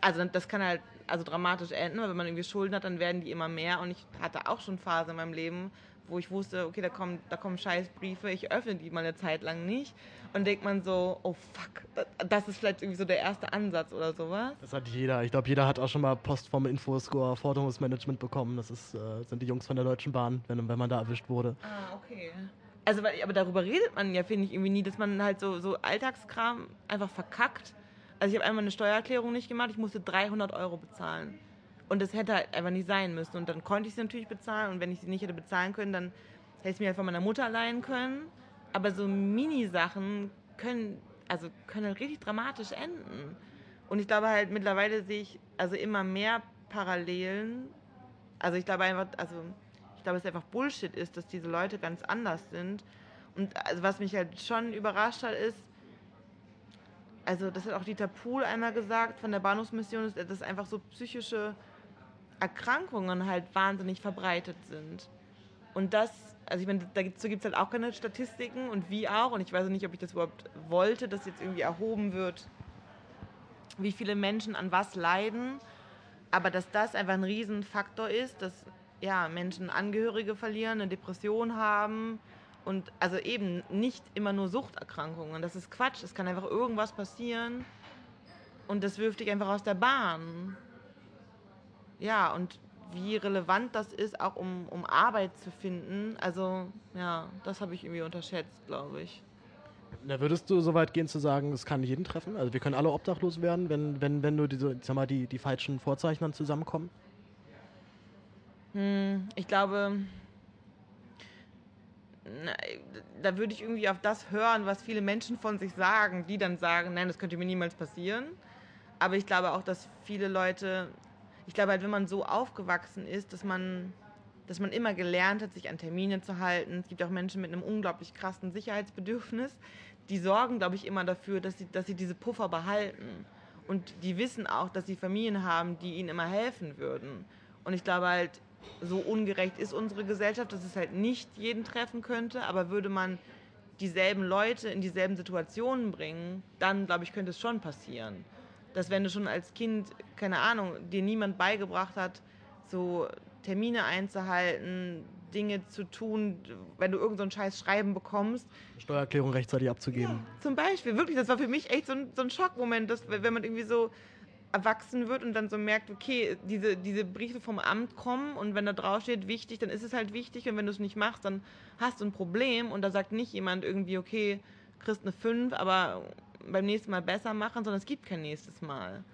also das kann halt also dramatisch enden, weil wenn man irgendwie Schulden hat, dann werden die immer mehr. Und ich hatte auch schon Phasen in meinem Leben, wo ich wusste, okay, da kommen, da kommen Scheißbriefe, ich öffne die mal eine Zeit lang nicht. Und denkt man so, oh fuck, das ist vielleicht irgendwie so der erste Ansatz oder sowas. Das hat jeder. Ich glaube, jeder hat auch schon mal Post vom Infoscore Forderungsmanagement bekommen. Das ist, äh, sind die Jungs von der Deutschen Bahn, wenn, wenn man da erwischt wurde. Ah, okay. Also, aber darüber redet man ja, finde ich, irgendwie nie, dass man halt so, so Alltagskram einfach verkackt. Also ich habe einmal eine Steuererklärung nicht gemacht, ich musste 300 Euro bezahlen. Und das hätte halt einfach nicht sein müssen. Und dann konnte ich sie natürlich bezahlen. Und wenn ich sie nicht hätte bezahlen können, dann hätte ich es mir halt von meiner Mutter leihen können. Aber so Mini-Sachen können, also können halt richtig dramatisch enden. Und ich glaube halt, mittlerweile sehe ich also immer mehr Parallelen. Also ich glaube einfach, also ich glaube, es einfach Bullshit ist, dass diese Leute ganz anders sind. Und also was mich halt schon überrascht hat, ist, also das hat auch Dieter Pohl einmal gesagt von der Bahnhofsmission, dass einfach so psychische Erkrankungen halt wahnsinnig verbreitet sind. Und das, also ich meine, dazu gibt es halt auch keine Statistiken und wie auch, und ich weiß nicht, ob ich das überhaupt wollte, dass jetzt irgendwie erhoben wird, wie viele Menschen an was leiden, aber dass das einfach ein Riesenfaktor ist, dass ja, Menschen Angehörige verlieren, eine Depression haben und also eben nicht immer nur Suchterkrankungen. Das ist Quatsch, es kann einfach irgendwas passieren. Und das wirft dich einfach aus der Bahn ja, und wie relevant das ist, auch um, um Arbeit zu finden, also ja, das habe ich irgendwie unterschätzt, glaube ich. Da würdest du so weit gehen zu sagen, es kann jeden treffen? Also wir können alle obdachlos werden, wenn, wenn, wenn nur diese, sag mal, die, die falschen Vorzeichen dann zusammenkommen? Hm, ich glaube, na, da würde ich irgendwie auf das hören, was viele Menschen von sich sagen, die dann sagen, nein, das könnte mir niemals passieren. Aber ich glaube auch, dass viele Leute ich glaube halt, wenn man so aufgewachsen ist, dass man, dass man immer gelernt hat, sich an Termine zu halten. Es gibt auch Menschen mit einem unglaublich krassen Sicherheitsbedürfnis, die sorgen, glaube ich, immer dafür, dass sie, dass sie diese Puffer behalten. Und die wissen auch, dass sie Familien haben, die ihnen immer helfen würden. Und ich glaube halt, so ungerecht ist unsere Gesellschaft, dass es halt nicht jeden treffen könnte, aber würde man dieselben Leute in dieselben Situationen bringen, dann glaube ich, könnte es schon passieren dass wenn du schon als Kind, keine Ahnung, dir niemand beigebracht hat, so Termine einzuhalten, Dinge zu tun, wenn du irgendeinen so scheiß Schreiben bekommst. Steuererklärung rechtzeitig abzugeben. Ja, zum Beispiel, wirklich, das war für mich echt so ein, so ein Schockmoment, dass, wenn man irgendwie so erwachsen wird und dann so merkt, okay, diese, diese Briefe vom Amt kommen und wenn da drauf steht, wichtig, dann ist es halt wichtig und wenn du es nicht machst, dann hast du ein Problem und da sagt nicht jemand irgendwie, okay, kriegst eine 5, aber beim nächsten Mal besser machen, sondern es gibt kein nächstes Mal.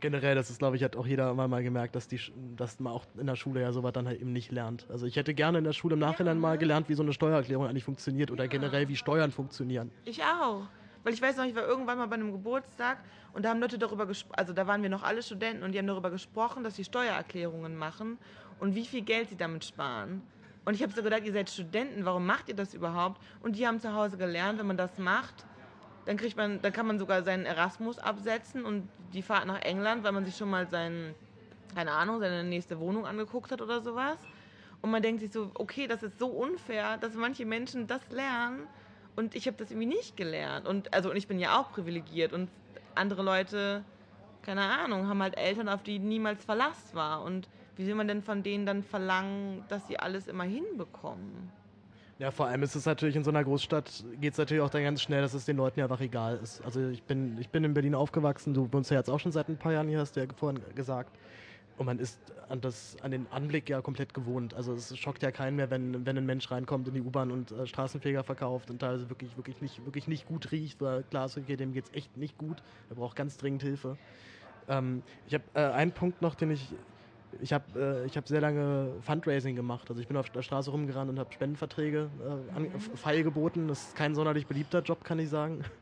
Generell, das ist, glaube ich, hat auch jeder mal, mal gemerkt, dass, die, dass man auch in der Schule ja sowas dann halt eben nicht lernt. Also ich hätte gerne in der Schule im Nachhinein ja. mal gelernt, wie so eine Steuererklärung eigentlich funktioniert oder ja. generell, wie Steuern funktionieren. Ich auch. Weil ich weiß noch, ich war irgendwann mal bei einem Geburtstag und da haben Leute darüber gesprochen, also da waren wir noch alle Studenten und die haben darüber gesprochen, dass sie Steuererklärungen machen und wie viel Geld sie damit sparen. Und ich habe so gedacht, ihr seid Studenten, warum macht ihr das überhaupt? Und die haben zu Hause gelernt, wenn man das macht, dann kriegt man, dann kann man sogar seinen Erasmus absetzen und die Fahrt nach England, weil man sich schon mal seinen, keine Ahnung, seine nächste Wohnung angeguckt hat oder sowas. Und man denkt sich so, okay, das ist so unfair, dass manche Menschen das lernen und ich habe das irgendwie nicht gelernt. Und also und ich bin ja auch privilegiert und andere Leute, keine Ahnung, haben halt Eltern, auf die niemals Verlass war. Und wie will man denn von denen dann verlangen, dass sie alles immer hinbekommen? Ja, vor allem ist es natürlich in so einer Großstadt, geht es natürlich auch dann ganz schnell, dass es den Leuten ja einfach egal ist. Also ich bin, ich bin in Berlin aufgewachsen, du wohnst ja jetzt auch schon seit ein paar Jahren hier, hast du ja vorhin gesagt. Und man ist an, das, an den Anblick ja komplett gewohnt. Also es schockt ja keinen mehr, wenn, wenn ein Mensch reinkommt in die U-Bahn und äh, Straßenfeger verkauft und teilweise wirklich, wirklich, nicht, wirklich nicht gut riecht. Weil klar ist, okay, dem geht es echt nicht gut. Er braucht ganz dringend Hilfe. Ähm, ich habe äh, einen Punkt noch, den ich ich habe äh, hab sehr lange Fundraising gemacht. Also ich bin auf der Straße rumgerannt und habe Spendenverträge äh, an, feilgeboten. Das ist kein sonderlich beliebter Job, kann ich sagen.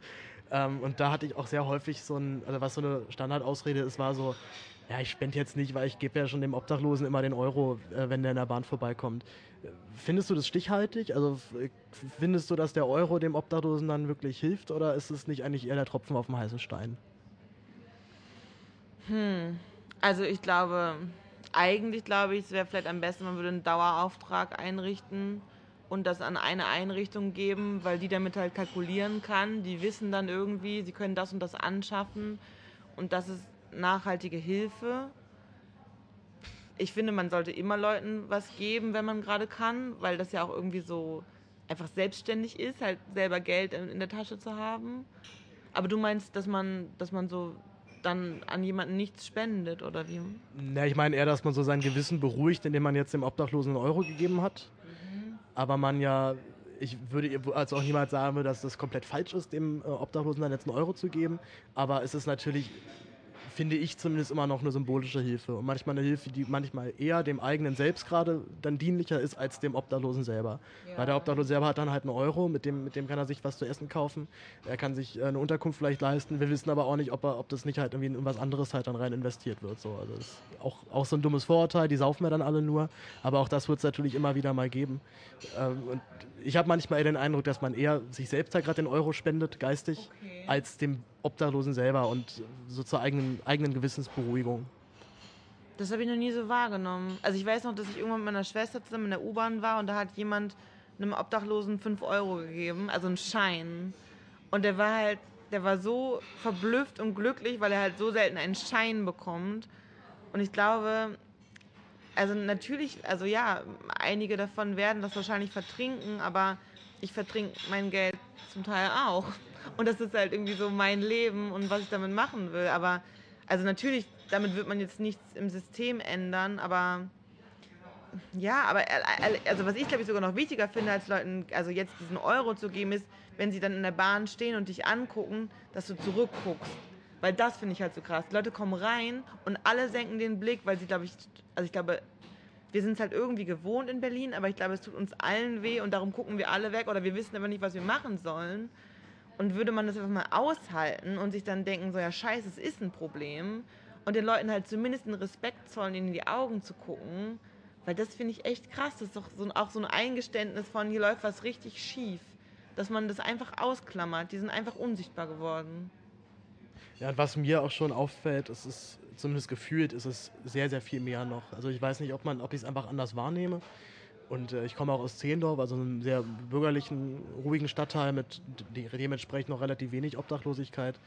Ähm, und da hatte ich auch sehr häufig so ein, also was so eine Standardausrede ist, war so, ja, ich spende jetzt nicht, weil ich gebe ja schon dem Obdachlosen immer den Euro, äh, wenn der in der Bahn vorbeikommt. Findest du das stichhaltig? Also findest du, dass der Euro dem Obdachlosen dann wirklich hilft oder ist es nicht eigentlich eher der Tropfen auf dem heißen Stein? Hm. Also ich glaube, eigentlich glaube ich, es wäre vielleicht am besten, man würde einen Dauerauftrag einrichten und das an eine Einrichtung geben, weil die damit halt kalkulieren kann. Die wissen dann irgendwie, sie können das und das anschaffen und das ist nachhaltige Hilfe. Ich finde, man sollte immer Leuten was geben, wenn man gerade kann, weil das ja auch irgendwie so einfach selbstständig ist, halt selber Geld in, der Tasche zu haben. Aber du meinst, dass man, dass man so dann an jemanden nichts spendet oder wie? Na, ich meine eher, dass man so sein Gewissen beruhigt, indem man jetzt dem Obdachlosen einen Euro gegeben hat. Mhm. Aber man ja, ich würde also auch niemals sagen, dass das komplett falsch ist, dem äh, Obdachlosen dann jetzt einen Euro zu geben. Aber es ist natürlich finde ich zumindest immer noch eine symbolische Hilfe. Und manchmal eine Hilfe, die manchmal eher dem eigenen Selbst gerade dann dienlicher ist als dem Obdachlosen selber. Ja. Weil der Obdachlose selber hat dann halt einen Euro, mit dem, mit dem kann er sich was zu essen kaufen. Er kann sich äh, eine Unterkunft vielleicht leisten. Wir wissen aber auch nicht, ob, er, ob das nicht halt irgendwie in was anderes halt dann rein investiert wird. So. Also das ist auch, auch so ein dummes Vorurteil, die saufen wir dann alle nur. Aber auch das wird es natürlich immer wieder mal geben. Ähm, und ich habe manchmal eher den Eindruck, dass man eher sich selbst halt gerade den Euro spendet, geistig, okay. als dem Obdachlosen selber und so zur eigenen, eigenen Gewissensberuhigung. Das habe ich noch nie so wahrgenommen. Also ich weiß noch, dass ich irgendwann mit meiner Schwester zusammen in der U-Bahn war und da hat jemand einem Obdachlosen 5 Euro gegeben, also einen Schein. Und der war halt, der war so verblüfft und glücklich, weil er halt so selten einen Schein bekommt. Und ich glaube, also natürlich, also ja, einige davon werden das wahrscheinlich vertrinken, aber ich vertrinke mein Geld zum Teil auch. Und das ist halt irgendwie so mein Leben und was ich damit machen will. Aber, also natürlich, damit wird man jetzt nichts im System ändern, aber ja, aber also was ich glaube ich sogar noch wichtiger finde, als Leuten, also jetzt diesen Euro zu geben, ist, wenn sie dann in der Bahn stehen und dich angucken, dass du zurückguckst. Weil das finde ich halt so krass. Die Leute kommen rein und alle senken den Blick, weil sie, glaube ich, also ich glaube, wir sind es halt irgendwie gewohnt in Berlin, aber ich glaube, es tut uns allen weh und darum gucken wir alle weg oder wir wissen aber nicht, was wir machen sollen. Und würde man das einfach mal aushalten und sich dann denken, so ja, scheiße, es ist ein Problem und den Leuten halt zumindest einen Respekt zollen, ihnen in die Augen zu gucken, weil das finde ich echt krass. Das ist doch so, auch so ein Eingeständnis von, hier läuft was richtig schief, dass man das einfach ausklammert. Die sind einfach unsichtbar geworden. Ja, und was mir auch schon auffällt, es ist zumindest gefühlt, ist es sehr, sehr viel mehr noch. Also ich weiß nicht, ob man, ob ich es einfach anders wahrnehme. Und äh, ich komme auch aus Zehendorf, also einem sehr bürgerlichen, ruhigen Stadtteil mit dementsprechend noch relativ wenig Obdachlosigkeit.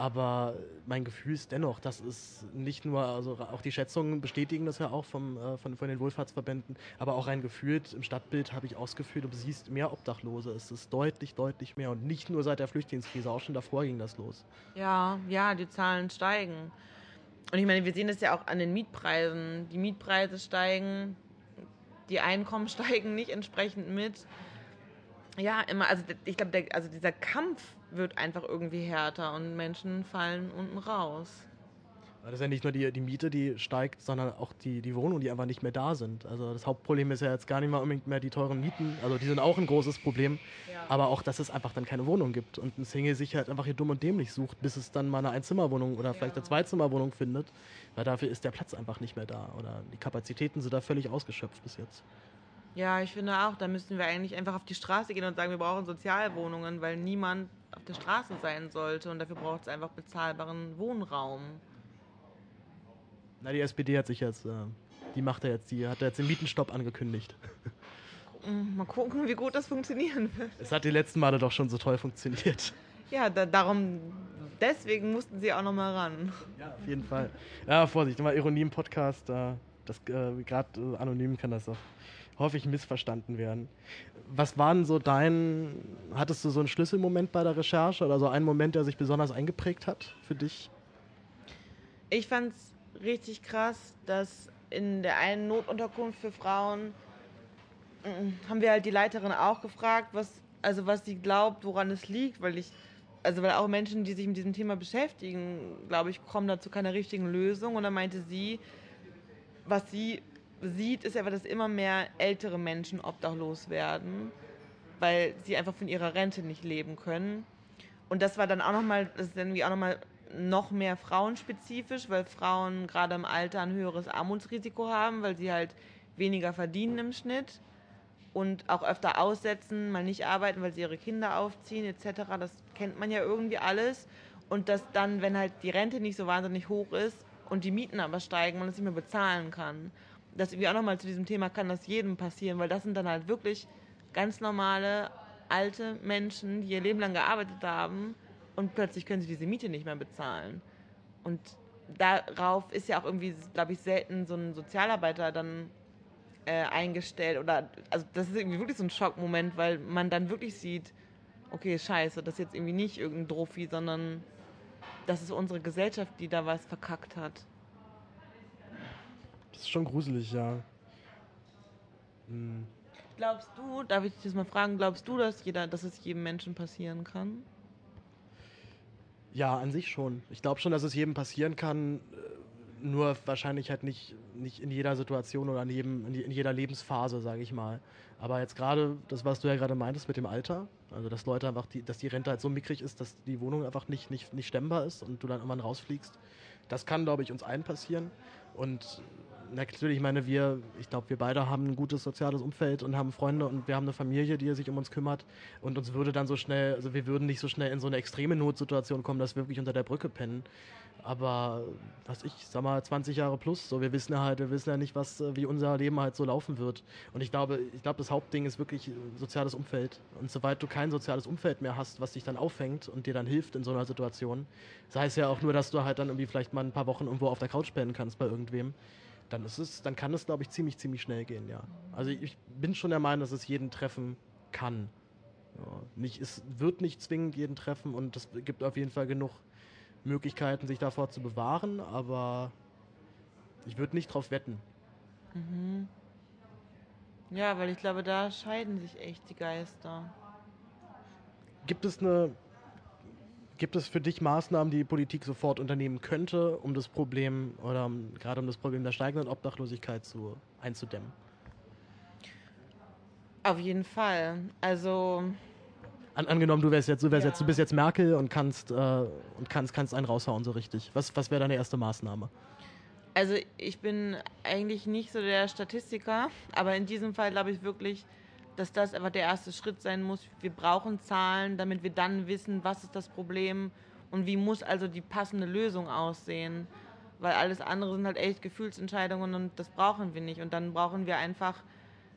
Aber mein Gefühl ist dennoch, dass es nicht nur, also auch die Schätzungen bestätigen das ja auch vom, äh, von, von den Wohlfahrtsverbänden, aber auch rein gefühlt im Stadtbild habe ich ausgeführt, du siehst mehr Obdachlose. Es ist deutlich, deutlich mehr. Und nicht nur seit der Flüchtlingskrise, auch schon davor ging das los. Ja, ja, die Zahlen steigen. Und ich meine, wir sehen das ja auch an den Mietpreisen. Die Mietpreise steigen, die Einkommen steigen nicht entsprechend mit. Ja, immer, also ich glaube, also dieser Kampf wird einfach irgendwie härter und Menschen fallen unten raus. Das ist ja nicht nur die, die Miete, die steigt, sondern auch die, die Wohnungen, die einfach nicht mehr da sind. Also das Hauptproblem ist ja jetzt gar nicht mal unbedingt mehr die teuren Mieten. Also die sind auch ein großes Problem. Ja. Aber auch, dass es einfach dann keine Wohnung gibt und ein Single sich halt einfach hier dumm und dämlich sucht, bis es dann mal eine Einzimmerwohnung oder vielleicht ja. eine Zweizimmerwohnung findet. Weil dafür ist der Platz einfach nicht mehr da. Oder die Kapazitäten sind da völlig ausgeschöpft bis jetzt. Ja, ich finde auch, da müssten wir eigentlich einfach auf die Straße gehen und sagen, wir brauchen Sozialwohnungen, weil niemand auf der Straße sein sollte und dafür braucht es einfach bezahlbaren Wohnraum. Na, die SPD hat sich jetzt, äh, die macht er jetzt, die hat jetzt den Mietenstopp angekündigt. Mal gucken, wie gut das funktionieren wird. Es hat die letzten Male doch schon so toll funktioniert. Ja, da, darum, deswegen mussten sie auch nochmal ran. Ja, auf jeden Fall. Ja, Vorsicht, immer Ironie im Podcast, äh, das äh, gerade äh, anonym kann das auch häufig missverstanden werden. Was war denn so dein, hattest du so einen Schlüsselmoment bei der Recherche oder so einen Moment, der sich besonders eingeprägt hat für dich? Ich fand es richtig krass, dass in der einen Notunterkunft für Frauen mm, haben wir halt die Leiterin auch gefragt, was, also was sie glaubt, woran es liegt, weil ich, also weil auch Menschen, die sich mit diesem Thema beschäftigen, glaube ich, kommen da zu keiner richtigen Lösung. Und dann meinte sie, was sie sieht, ist einfach, dass immer mehr ältere Menschen obdachlos werden, weil sie einfach von ihrer Rente nicht leben können. Und das war dann auch nochmal, das ist irgendwie auch nochmal noch mehr frauenspezifisch, weil Frauen gerade im Alter ein höheres Armutsrisiko haben, weil sie halt weniger verdienen im Schnitt und auch öfter aussetzen, mal nicht arbeiten, weil sie ihre Kinder aufziehen etc. Das kennt man ja irgendwie alles. Und dass dann, wenn halt die Rente nicht so wahnsinnig hoch ist und die Mieten aber steigen, man das nicht mehr bezahlen kann. Das irgendwie auch nochmal zu diesem Thema kann das jedem passieren, weil das sind dann halt wirklich ganz normale alte Menschen, die ihr Leben lang gearbeitet haben und plötzlich können sie diese Miete nicht mehr bezahlen. Und darauf ist ja auch irgendwie, glaube ich, selten so ein Sozialarbeiter dann äh, eingestellt oder also das ist irgendwie wirklich so ein Schockmoment, weil man dann wirklich sieht, okay, scheiße, das ist jetzt irgendwie nicht irgendein Drophi, sondern das ist unsere Gesellschaft, die da was verkackt hat. Das ist schon gruselig, ja. Hm. Glaubst du, darf ich dich das mal fragen, glaubst du, dass jeder, dass es jedem Menschen passieren kann? Ja, an sich schon. Ich glaube schon, dass es jedem passieren kann, äh, nur wahrscheinlich halt nicht, nicht in jeder Situation oder in, jedem, in jeder Lebensphase, sage ich mal. Aber jetzt gerade, das, was du ja gerade meintest mit dem Alter, also dass Leute einfach, die, dass die Rente halt so mickrig ist, dass die Wohnung einfach nicht, nicht, nicht stemmbar ist und du dann irgendwann rausfliegst, das kann, glaube ich, uns allen passieren. Und natürlich, ich meine, wir, ich glaube, wir beide haben ein gutes soziales Umfeld und haben Freunde und wir haben eine Familie, die sich um uns kümmert. Und uns würde dann so schnell, also wir würden nicht so schnell in so eine extreme Notsituation kommen, dass wir wirklich unter der Brücke pennen. Aber was ich, sag mal, 20 Jahre plus, so wir wissen ja halt, wir wissen ja nicht, was, wie unser Leben halt so laufen wird. Und ich glaube, ich glaube, das Hauptding ist wirklich soziales Umfeld. Und sobald du kein soziales Umfeld mehr hast, was dich dann auffängt und dir dann hilft in so einer Situation, sei es ja auch nur, dass du halt dann irgendwie vielleicht mal ein paar Wochen irgendwo auf der Couch pennen kannst bei irgendwem dann ist es, dann kann es, glaube ich, ziemlich, ziemlich schnell gehen, ja. Also ich bin schon der Meinung, dass es jeden treffen kann. Ja, nicht, es wird nicht zwingend jeden treffen und es gibt auf jeden Fall genug Möglichkeiten, sich davor zu bewahren, aber ich würde nicht drauf wetten. Mhm. Ja, weil ich glaube, da scheiden sich echt die Geister. Gibt es eine Gibt es für dich Maßnahmen, die die Politik sofort unternehmen könnte, um das Problem oder um, gerade um das Problem der steigenden Obdachlosigkeit zu, einzudämmen? Auf jeden Fall. Also An, angenommen, du wärst jetzt, du wärst ja. jetzt, du bist jetzt Merkel und kannst äh, und kannst, kannst einen raushauen so richtig. Was, was wäre deine erste Maßnahme? Also ich bin eigentlich nicht so der Statistiker, aber in diesem Fall glaube ich wirklich, dass das einfach der erste Schritt sein muss. Wir brauchen Zahlen, damit wir dann wissen, was ist das Problem und wie muss also die passende Lösung aussehen. Weil alles andere sind halt echt Gefühlsentscheidungen und das brauchen wir nicht. Und dann brauchen wir einfach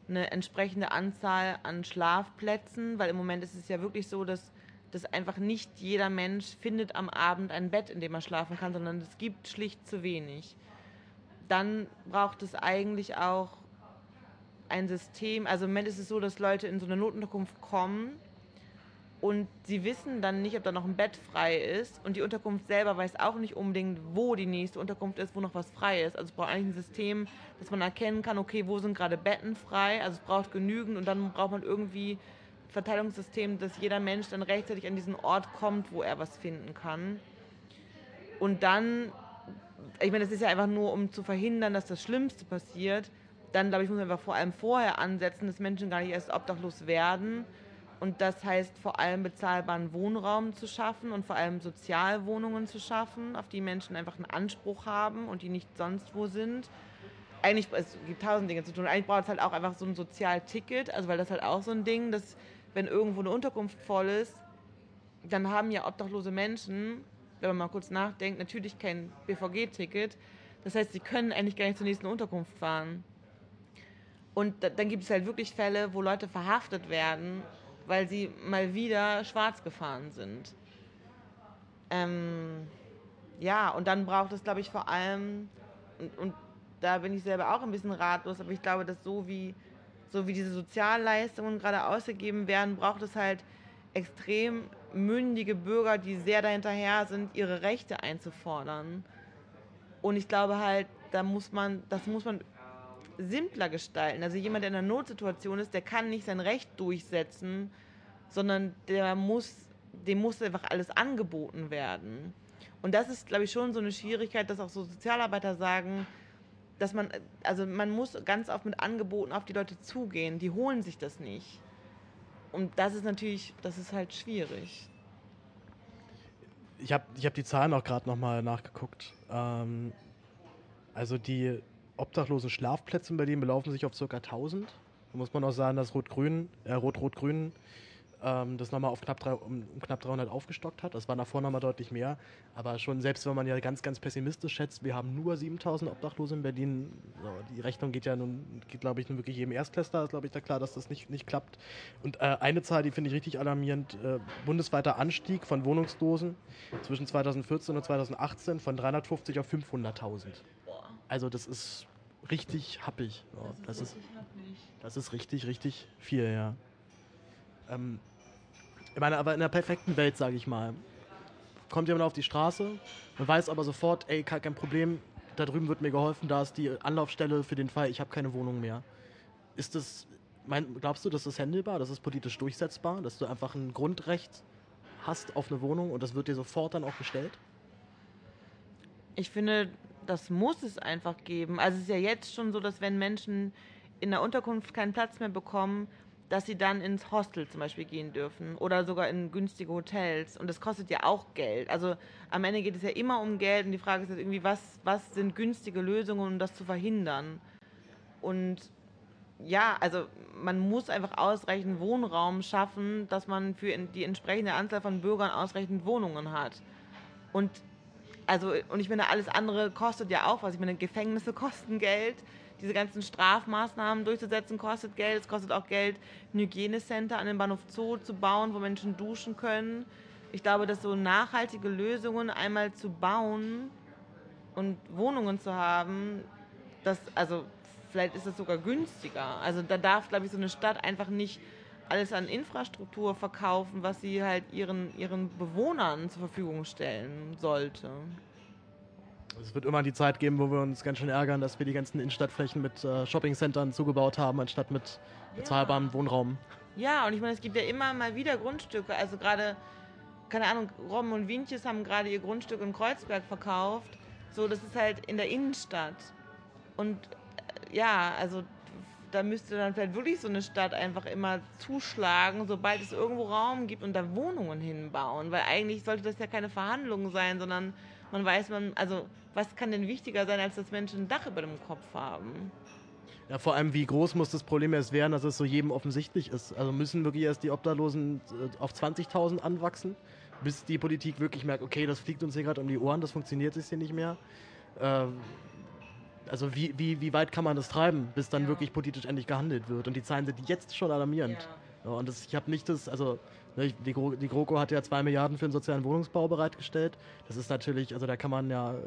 eine entsprechende Anzahl an Schlafplätzen, weil im Moment ist es ja wirklich so, dass, dass einfach nicht jeder Mensch findet am Abend ein Bett, in dem er schlafen kann, sondern es gibt schlicht zu wenig. Dann braucht es eigentlich auch ein System, also im Moment ist es so, dass Leute in so eine Notunterkunft kommen und sie wissen dann nicht, ob da noch ein Bett frei ist und die Unterkunft selber weiß auch nicht unbedingt, wo die nächste Unterkunft ist, wo noch was frei ist. Also es braucht eigentlich ein System, dass man erkennen kann, okay, wo sind gerade Betten frei, also es braucht genügend und dann braucht man irgendwie ein Verteilungssystem, dass jeder Mensch dann rechtzeitig an diesen Ort kommt, wo er was finden kann. Und dann, ich meine, das ist ja einfach nur, um zu verhindern, dass das Schlimmste passiert, dann, glaube ich, muss man einfach vor allem vorher ansetzen, dass Menschen gar nicht erst obdachlos werden. Und das heißt vor allem bezahlbaren Wohnraum zu schaffen und vor allem Sozialwohnungen zu schaffen, auf die Menschen einfach einen Anspruch haben und die nicht sonst wo sind. Eigentlich, es gibt tausend Dinge zu tun. Eigentlich braucht es halt auch einfach so ein Sozialticket, also weil das halt auch so ein Ding, dass wenn irgendwo eine Unterkunft voll ist, dann haben ja obdachlose Menschen, wenn man mal kurz nachdenkt, natürlich kein BVG-Ticket. Das heißt, sie können eigentlich gar nicht zur nächsten Unterkunft fahren. Und dann gibt es halt wirklich Fälle, wo Leute verhaftet werden, weil sie mal wieder schwarz gefahren sind. Ähm, ja, und dann braucht es, glaube ich, vor allem, und, und, da bin ich selber auch ein bisschen ratlos, aber ich glaube, dass so wie, so wie diese Sozialleistungen gerade ausgegeben werden, braucht es halt extrem mündige Bürger, die sehr dahinterher sind, ihre Rechte einzufordern. Und ich glaube halt, da muss man, das muss man simpler gestalten. Also jemand, der in einer Notsituation ist, der kann nicht sein Recht durchsetzen, sondern der muss, dem muss einfach alles angeboten werden. Und das ist, glaube ich, schon so eine Schwierigkeit, dass auch so Sozialarbeiter sagen, dass man, also man muss ganz oft mit Angeboten auf die Leute zugehen. Die holen sich das nicht. Und das ist natürlich, das ist halt schwierig. Ich habe ich hab die Zahlen auch gerade nochmal nachgeguckt. Ähm, also die obdachlosen Schlafplätze in Berlin belaufen sich auf ca. 1000. Da muss man auch sagen, dass Rot-Grün, äh, Rot-Rot-Grün ähm, das nochmal auf knapp, drei, um, um, knapp 300 aufgestockt hat. Das war davor nochmal deutlich mehr. Aber schon selbst wenn man ja ganz, ganz pessimistisch schätzt, wir haben nur 7000 Obdachlose in Berlin. Die Rechnung geht ja nun, geht glaube ich nun wirklich jedem Erstklässler, ist glaube ich da klar, dass das nicht, nicht klappt. Und äh, eine Zahl, die finde ich richtig alarmierend, äh, bundesweiter Anstieg von Wohnungslosen zwischen 2014 und 2018 von 350 auf 500.000. Also das ist richtig happig. Das, ist, das, ist, das ist richtig, richtig viel, ja. Ähm, ich meine, aber in der perfekten Welt, sage ich mal, kommt jemand auf die Straße, man weiß aber sofort, ey, kein Problem, da drüben wird mir geholfen, da ist die Anlaufstelle für den Fall, ich habe keine Wohnung mehr. Ist das, mein, glaubst du, das ist handelbar, das ist politisch durchsetzbar, dass du einfach ein Grundrecht hast auf eine Wohnung und das wird dir sofort dann auch gestellt? Ich finde, das muss es einfach geben. Also es ist ja jetzt schon so, dass wenn Menschen in der Unterkunft keinen Platz mehr bekommen, dass sie dann ins Hostel zum Beispiel gehen dürfen oder sogar in günstige Hotels. Und das kostet ja auch Geld. Also am Ende geht es ja immer um Geld und die Frage ist jetzt irgendwie, was, was sind günstige Lösungen, um das zu verhindern? Und ja, also man muss einfach ausreichend Wohnraum schaffen, dass man für die entsprechende Anzahl von Bürgern ausreichend Wohnungen hat. Und also, und ich finde, alles andere kostet ja auch was. Ich meine, Gefängnisse kosten Geld diese ganzen Strafmaßnahmen durchzusetzen, kostet Geld. Es kostet auch Geld, ein Hygienecenter an den Bahnhof Zoo zu bauen, wo Menschen duschen können. Ich glaube, dass so nachhaltige Lösungen einmal zu bauen und Wohnungen zu haben, das, also vielleicht ist das sogar günstiger. Also da darf, glaube ich, so eine Stadt einfach nicht alles an Infrastruktur verkaufen, was sie halt ihren, ihren Bewohnern zur Verfügung stellen sollte. Es wird immer die Zeit geben, wo wir uns ganz schön ärgern, dass wir die ganzen Innenstadtflächen mit äh, Shoppingcentern zugebaut haben, anstatt mit bezahlbarem ja. Wohnraum. Ja, und ich meine, es gibt ja immer mal wieder Grundstücke. Also gerade, keine Ahnung, Robben und Wientjes haben gerade ihr Grundstück in Kreuzberg verkauft. So, das ist halt in der Innenstadt. Und äh, ja, also da müsste dann vielleicht wirklich so eine Stadt einfach immer zuschlagen, sobald es irgendwo Raum gibt und da Wohnungen hinbauen. Weil eigentlich sollte das ja keine Verhandlung sein, sondern man weiß, man, also was kann denn wichtiger sein, als dass Menschen ein Dach über dem Kopf haben? Ja, vor allem, wie groß muss das Problem erst werden, dass es so jedem offensichtlich ist? Also müssen wirklich erst die Obdachlosen äh, auf 20.000 anwachsen, bis die Politik wirklich merkt, okay, das fliegt uns hier gerade um die Ohren, das funktioniert sich hier nicht mehr. Ähm, also wie, wie, wie weit kann man das treiben, bis dann ja. wirklich politisch endlich gehandelt wird? Und die Zahlen sind jetzt schon alarmierend. Ja. Ja, und das, ich habe nicht das, also Ne, die, die GroKo hat ja zwei Milliarden für den sozialen Wohnungsbau bereitgestellt. Das ist natürlich, also da kann man ja äh,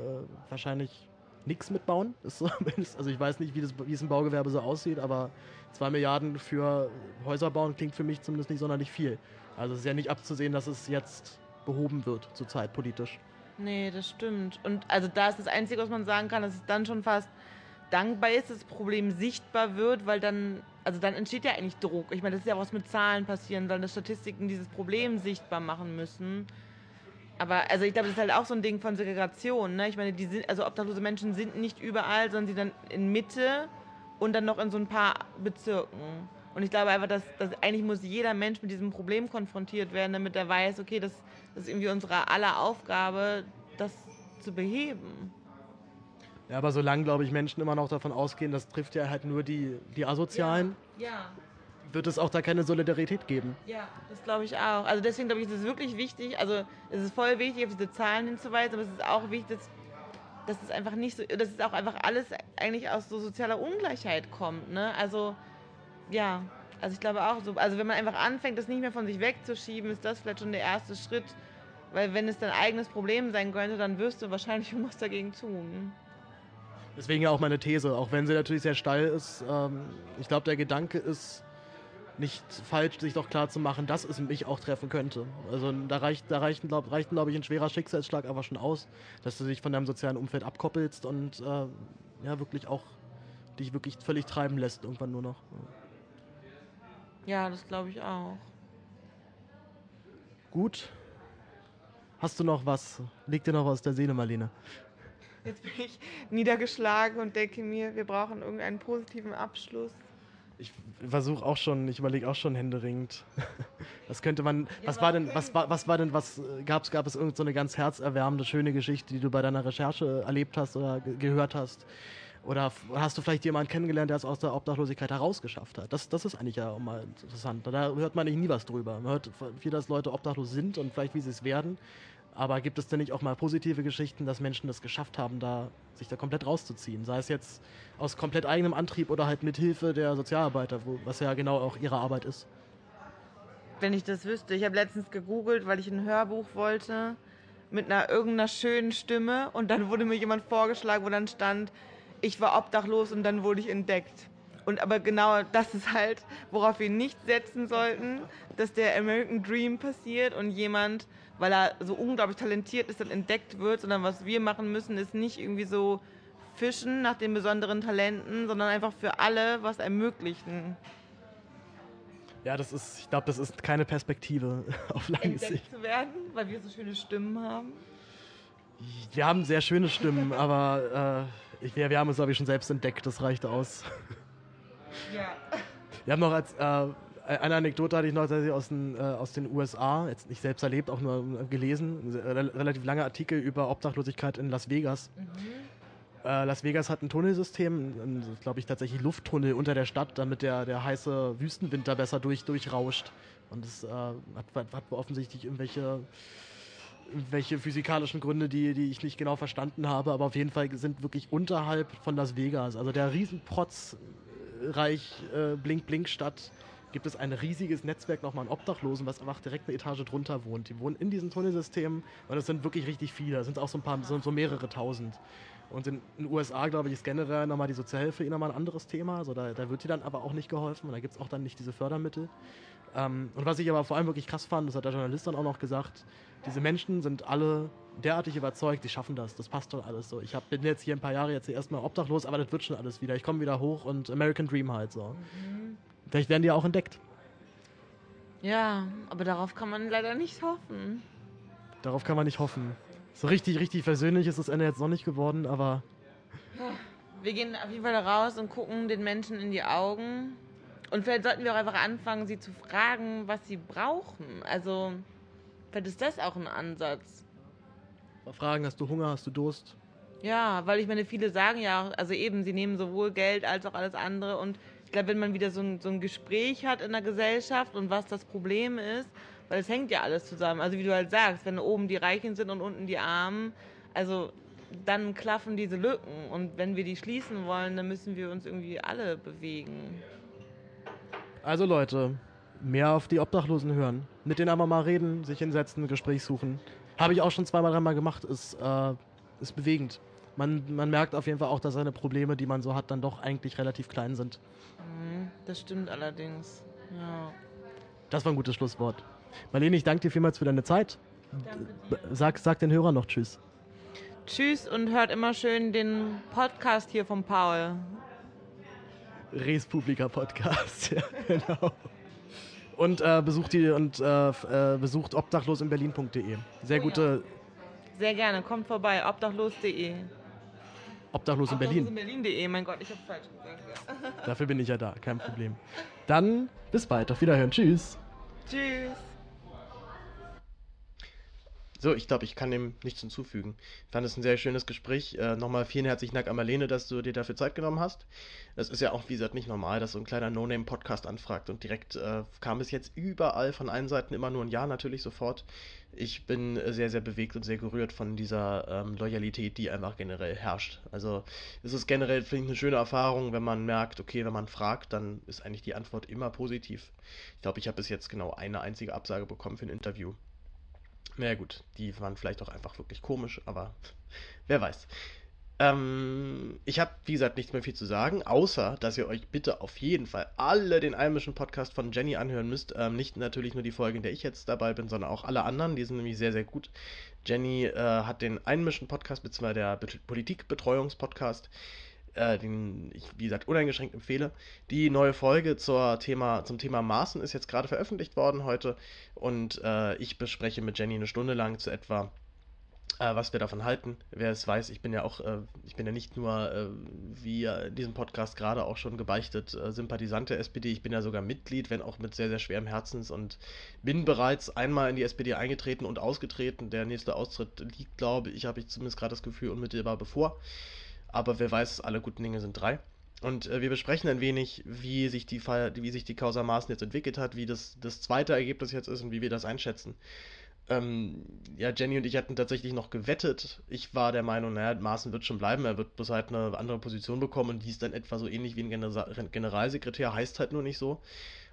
wahrscheinlich nichts mitbauen. So, also ich weiß nicht, wie, das, wie es im Baugewerbe so aussieht, aber zwei Milliarden für Häuser bauen klingt für mich zumindest nicht sonderlich viel. Also es ist ja nicht abzusehen, dass es jetzt behoben wird, zurzeit politisch. Nee, das stimmt. Und also da ist das Einzige, was man sagen kann, dass es dann schon fast dankbar ist, dass das Problem sichtbar wird, weil dann also dann entsteht ja eigentlich Druck. Ich meine, das ist ja was mit Zahlen passieren, weil die Statistiken dieses Problem sichtbar machen müssen. Aber also ich glaube, das ist halt auch so ein Ding von Segregation. Ne? Ich meine, die sind, also obdachlose Menschen sind nicht überall, sondern sie dann in Mitte und dann noch in so ein paar Bezirken. Und ich glaube einfach, dass, dass eigentlich muss jeder Mensch mit diesem Problem konfrontiert werden, damit er weiß, okay, das, das ist irgendwie unsere aller Aufgabe, das zu beheben. Ja, aber solange, glaube ich, Menschen immer noch davon ausgehen, das trifft ja halt nur die, die Asozialen, ja. ja. wird es auch da keine Solidarität geben. Ja, das glaube ich auch. Also deswegen glaube ich, ist es wirklich wichtig, also es ist voll wichtig, auf diese Zahlen hinzuweisen, aber es ist auch wichtig, dass, dass es einfach nicht so, dass es auch einfach alles eigentlich aus so sozialer Ungleichheit kommt. Ne? Also, ja, also ich glaube auch so, also wenn man einfach anfängt, das nicht mehr von sich wegzuschieben, ist das vielleicht schon der erste Schritt. Weil wenn es dein eigenes Problem sein könnte, dann wirst du wahrscheinlich irgendwas dagegen tun. Deswegen ja auch meine These, auch wenn sie natürlich sehr steil ist. Ähm, ich glaube, der Gedanke ist nicht falsch, sich doch klar zu machen, dass es mich auch treffen könnte. Also da reicht, da reicht, glaub, reicht glaube ich, ein schwerer Schicksalsschlag einfach schon aus, dass du dich von deinem sozialen Umfeld abkoppelst und äh, ja wirklich auch dich wirklich völlig treiben lässt irgendwann nur noch. Ja, das glaube ich auch. Gut. Hast du noch was? Liegt dir noch was aus der Seele, Marlene? Jetzt bin ich niedergeschlagen und denke mir, wir brauchen irgendeinen positiven Abschluss. Ich versuche auch schon, ich überlege auch schon händeringend. Was könnte man, was war denn, was war, was war denn, was gab es, gab es irgendeine so ganz herzerwärmende, schöne Geschichte, die du bei deiner Recherche erlebt hast oder gehört hast? Oder hast du vielleicht jemanden kennengelernt, der es aus der Obdachlosigkeit herausgeschafft hat? Das, das ist eigentlich ja auch mal interessant. Da hört man eigentlich nie was drüber. Man hört viel, dass Leute obdachlos sind und vielleicht wie sie es werden. Aber gibt es denn nicht auch mal positive Geschichten, dass Menschen das geschafft haben, da sich da komplett rauszuziehen? Sei es jetzt aus komplett eigenem Antrieb oder halt mit Hilfe der Sozialarbeiter, wo, was ja genau auch ihre Arbeit ist. Wenn ich das wüsste. Ich habe letztens gegoogelt, weil ich ein Hörbuch wollte mit einer irgendeiner schönen Stimme und dann wurde mir jemand vorgeschlagen, wo dann stand, ich war obdachlos und dann wurde ich entdeckt. Und aber genau das ist halt, worauf wir nicht setzen sollten, dass der American Dream passiert und jemand weil er so unglaublich talentiert ist, dann entdeckt wird, sondern was wir machen müssen, ist nicht irgendwie so fischen nach den besonderen Talenten, sondern einfach für alle was ermöglichen. Ja, das ist, ich glaube, das ist keine Perspektive auf lange Entdeckt Sicht. zu werden, weil wir so schöne Stimmen haben. Wir haben sehr schöne Stimmen, aber äh, ich, wir, wir haben uns, glaube ich, schon selbst entdeckt, das reicht aus. Ja. Wir haben noch als, äh, äh, eine Anekdote hatte ich noch tatsächlich aus den, äh, aus den USA, jetzt nicht selbst erlebt, auch nur gelesen. Ein relativ langer Artikel über Obdachlosigkeit in Las Vegas. Mhm. Äh, Las Vegas hat ein Tunnelsystem, glaube ich, tatsächlich Lufttunnel unter der Stadt, damit der, der heiße Wüstenwinter besser durch, durchrauscht. Und das äh, hat, hat offensichtlich irgendwelche welche physikalischen Gründe, die, die ich nicht genau verstanden habe, aber auf jeden Fall sind wirklich unterhalb von Las Vegas, also der Riesenprotz Reich äh, Blink Blink Stadt gibt es ein riesiges Netzwerk nochmal an Obdachlosen, was einfach direkt eine Etage drunter wohnt. Die wohnen in diesen Tunnelsystemen und es sind wirklich richtig viele. Es sind auch so ein paar, so mehrere tausend. Und in den USA, glaube ich, ist generell nochmal die Sozialhilfe eh nochmal ein anderes Thema. Also da, da wird dir dann aber auch nicht geholfen und da gibt es auch dann nicht diese Fördermittel. Ähm, und was ich aber vor allem wirklich krass fand, das hat der Journalist dann auch noch gesagt, diese Menschen sind alle derartig überzeugt, die schaffen das, das passt doch alles so. Ich hab, bin jetzt hier ein paar Jahre jetzt erstmal obdachlos, aber das wird schon alles wieder. Ich komme wieder hoch und American Dream halt so. Mhm. Vielleicht werden die auch entdeckt. Ja, aber darauf kann man leider nicht hoffen. Darauf kann man nicht hoffen. So richtig, richtig versöhnlich ist das Ende jetzt noch nicht geworden, aber. Wir gehen auf jeden Fall raus und gucken den Menschen in die Augen. Und vielleicht sollten wir auch einfach anfangen, sie zu fragen, was sie brauchen. Also, vielleicht ist das auch ein Ansatz. Mal fragen, hast du Hunger, hast du Durst? Ja, weil ich meine, viele sagen ja, also eben, sie nehmen sowohl Geld als auch alles andere und ich glaube, wenn man wieder so ein, so ein Gespräch hat in der Gesellschaft und was das Problem ist, weil es hängt ja alles zusammen. Also wie du halt sagst, wenn oben die Reichen sind und unten die Armen, also dann klaffen diese Lücken. Und wenn wir die schließen wollen, dann müssen wir uns irgendwie alle bewegen. Also Leute, mehr auf die Obdachlosen hören. Mit denen einmal mal reden, sich hinsetzen, Gespräch suchen. Habe ich auch schon zweimal, dreimal gemacht. Ist, äh, ist bewegend. Man, man merkt auf jeden Fall auch, dass seine Probleme, die man so hat, dann doch eigentlich relativ klein sind. Mhm, das stimmt allerdings. Ja. Das war ein gutes Schlusswort. Marlene, ich danke dir vielmals für deine Zeit. Sag, sag den Hörern noch Tschüss. Tschüss und hört immer schön den Podcast hier von Paul. Res Publica Podcast, ja, genau. Und äh, besucht die und äh, äh, besucht obdachlosinberlin.de. Sehr oh, gute. Sehr gerne, kommt vorbei, obdachlos.de. Obdachlos in Berlin. Obdachlos in Berlin.de, mein Gott, ich habe falsch gesagt. Ja. Dafür bin ich ja da, kein Problem. Dann bis bald, auf Wiederhören. Tschüss. Tschüss. So, ich glaube, ich kann dem nichts hinzufügen. Ich fand es ein sehr schönes Gespräch. Äh, nochmal vielen herzlichen Dank an Marlene, dass du dir dafür Zeit genommen hast. Es ist ja auch, wie gesagt, nicht normal, dass so ein kleiner No-Name-Podcast anfragt und direkt äh, kam es jetzt überall von allen Seiten immer nur ein Ja, natürlich sofort. Ich bin sehr, sehr bewegt und sehr gerührt von dieser ähm, Loyalität, die einfach generell herrscht. Also es ist generell, finde ich, eine schöne Erfahrung, wenn man merkt, okay, wenn man fragt, dann ist eigentlich die Antwort immer positiv. Ich glaube, ich habe bis jetzt genau eine einzige Absage bekommen für ein Interview. Naja gut, die waren vielleicht auch einfach wirklich komisch, aber wer weiß. Ähm, ich habe, wie gesagt, nichts mehr viel zu sagen, außer, dass ihr euch bitte auf jeden Fall alle den Almischen Podcast von Jenny anhören müsst. Ähm, nicht natürlich nur die Folge, in der ich jetzt dabei bin, sondern auch alle anderen. Die sind nämlich sehr, sehr gut. Jenny äh, hat den Einmischen Podcast, beziehungsweise der Politikbetreuungspodcast äh, den ich, wie gesagt, uneingeschränkt empfehle. Die neue Folge zur Thema, zum Thema Maßen ist jetzt gerade veröffentlicht worden heute und äh, ich bespreche mit Jenny eine Stunde lang zu etwa äh, was wir davon halten. Wer es weiß, ich bin ja auch, äh, ich bin ja nicht nur, äh, wie in diesem Podcast gerade auch schon gebeichtet, Sympathisant der SPD, ich bin ja sogar Mitglied, wenn auch mit sehr, sehr schwerem Herzens und bin bereits einmal in die SPD eingetreten und ausgetreten. Der nächste Austritt liegt, glaube ich, habe ich zumindest gerade das Gefühl, unmittelbar bevor. Aber wer weiß, alle guten Dinge sind drei. Und äh, wir besprechen ein wenig, wie sich die wie sich die Causa Maaßen jetzt entwickelt hat, wie das, das zweite Ergebnis jetzt ist und wie wir das einschätzen. Ähm, ja, Jenny und ich hatten tatsächlich noch gewettet. Ich war der Meinung, naja, Maaßen wird schon bleiben, er wird bloß halt eine andere Position bekommen und die ist dann etwa so ähnlich wie ein Genera Generalsekretär, heißt halt nur nicht so.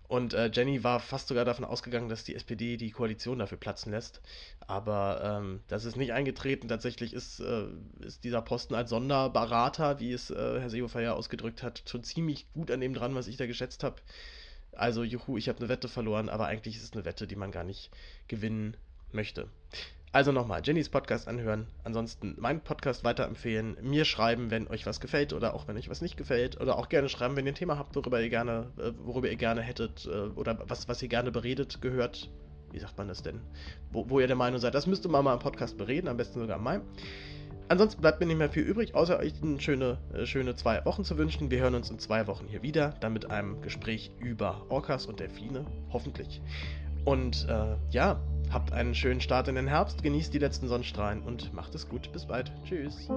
Und äh, Jenny war fast sogar davon ausgegangen, dass die SPD die Koalition dafür platzen lässt. Aber ähm, das ist nicht eingetreten. Tatsächlich ist, äh, ist dieser Posten als Sonderberater, wie es äh, Herr Seehofer ja ausgedrückt hat, schon ziemlich gut an dem dran, was ich da geschätzt habe. Also, juhu, ich habe eine Wette verloren, aber eigentlich ist es eine Wette, die man gar nicht gewinnen möchte. Also nochmal, Jennys Podcast anhören, ansonsten meinen Podcast weiterempfehlen, mir schreiben, wenn euch was gefällt oder auch wenn euch was nicht gefällt oder auch gerne schreiben, wenn ihr ein Thema habt, worüber ihr gerne, äh, worüber ihr gerne hättet äh, oder was, was ihr gerne beredet, gehört. Wie sagt man das denn? Wo, wo ihr der Meinung seid, das müsste man mal im Podcast bereden, am besten sogar mal. Ansonsten bleibt mir nicht mehr viel übrig, außer euch eine schöne, äh, schöne zwei Wochen zu wünschen. Wir hören uns in zwei Wochen hier wieder, dann mit einem Gespräch über Orcas und Delfine, hoffentlich. Und äh, ja, habt einen schönen Start in den Herbst, genießt die letzten Sonnenstrahlen und macht es gut. Bis bald. Tschüss.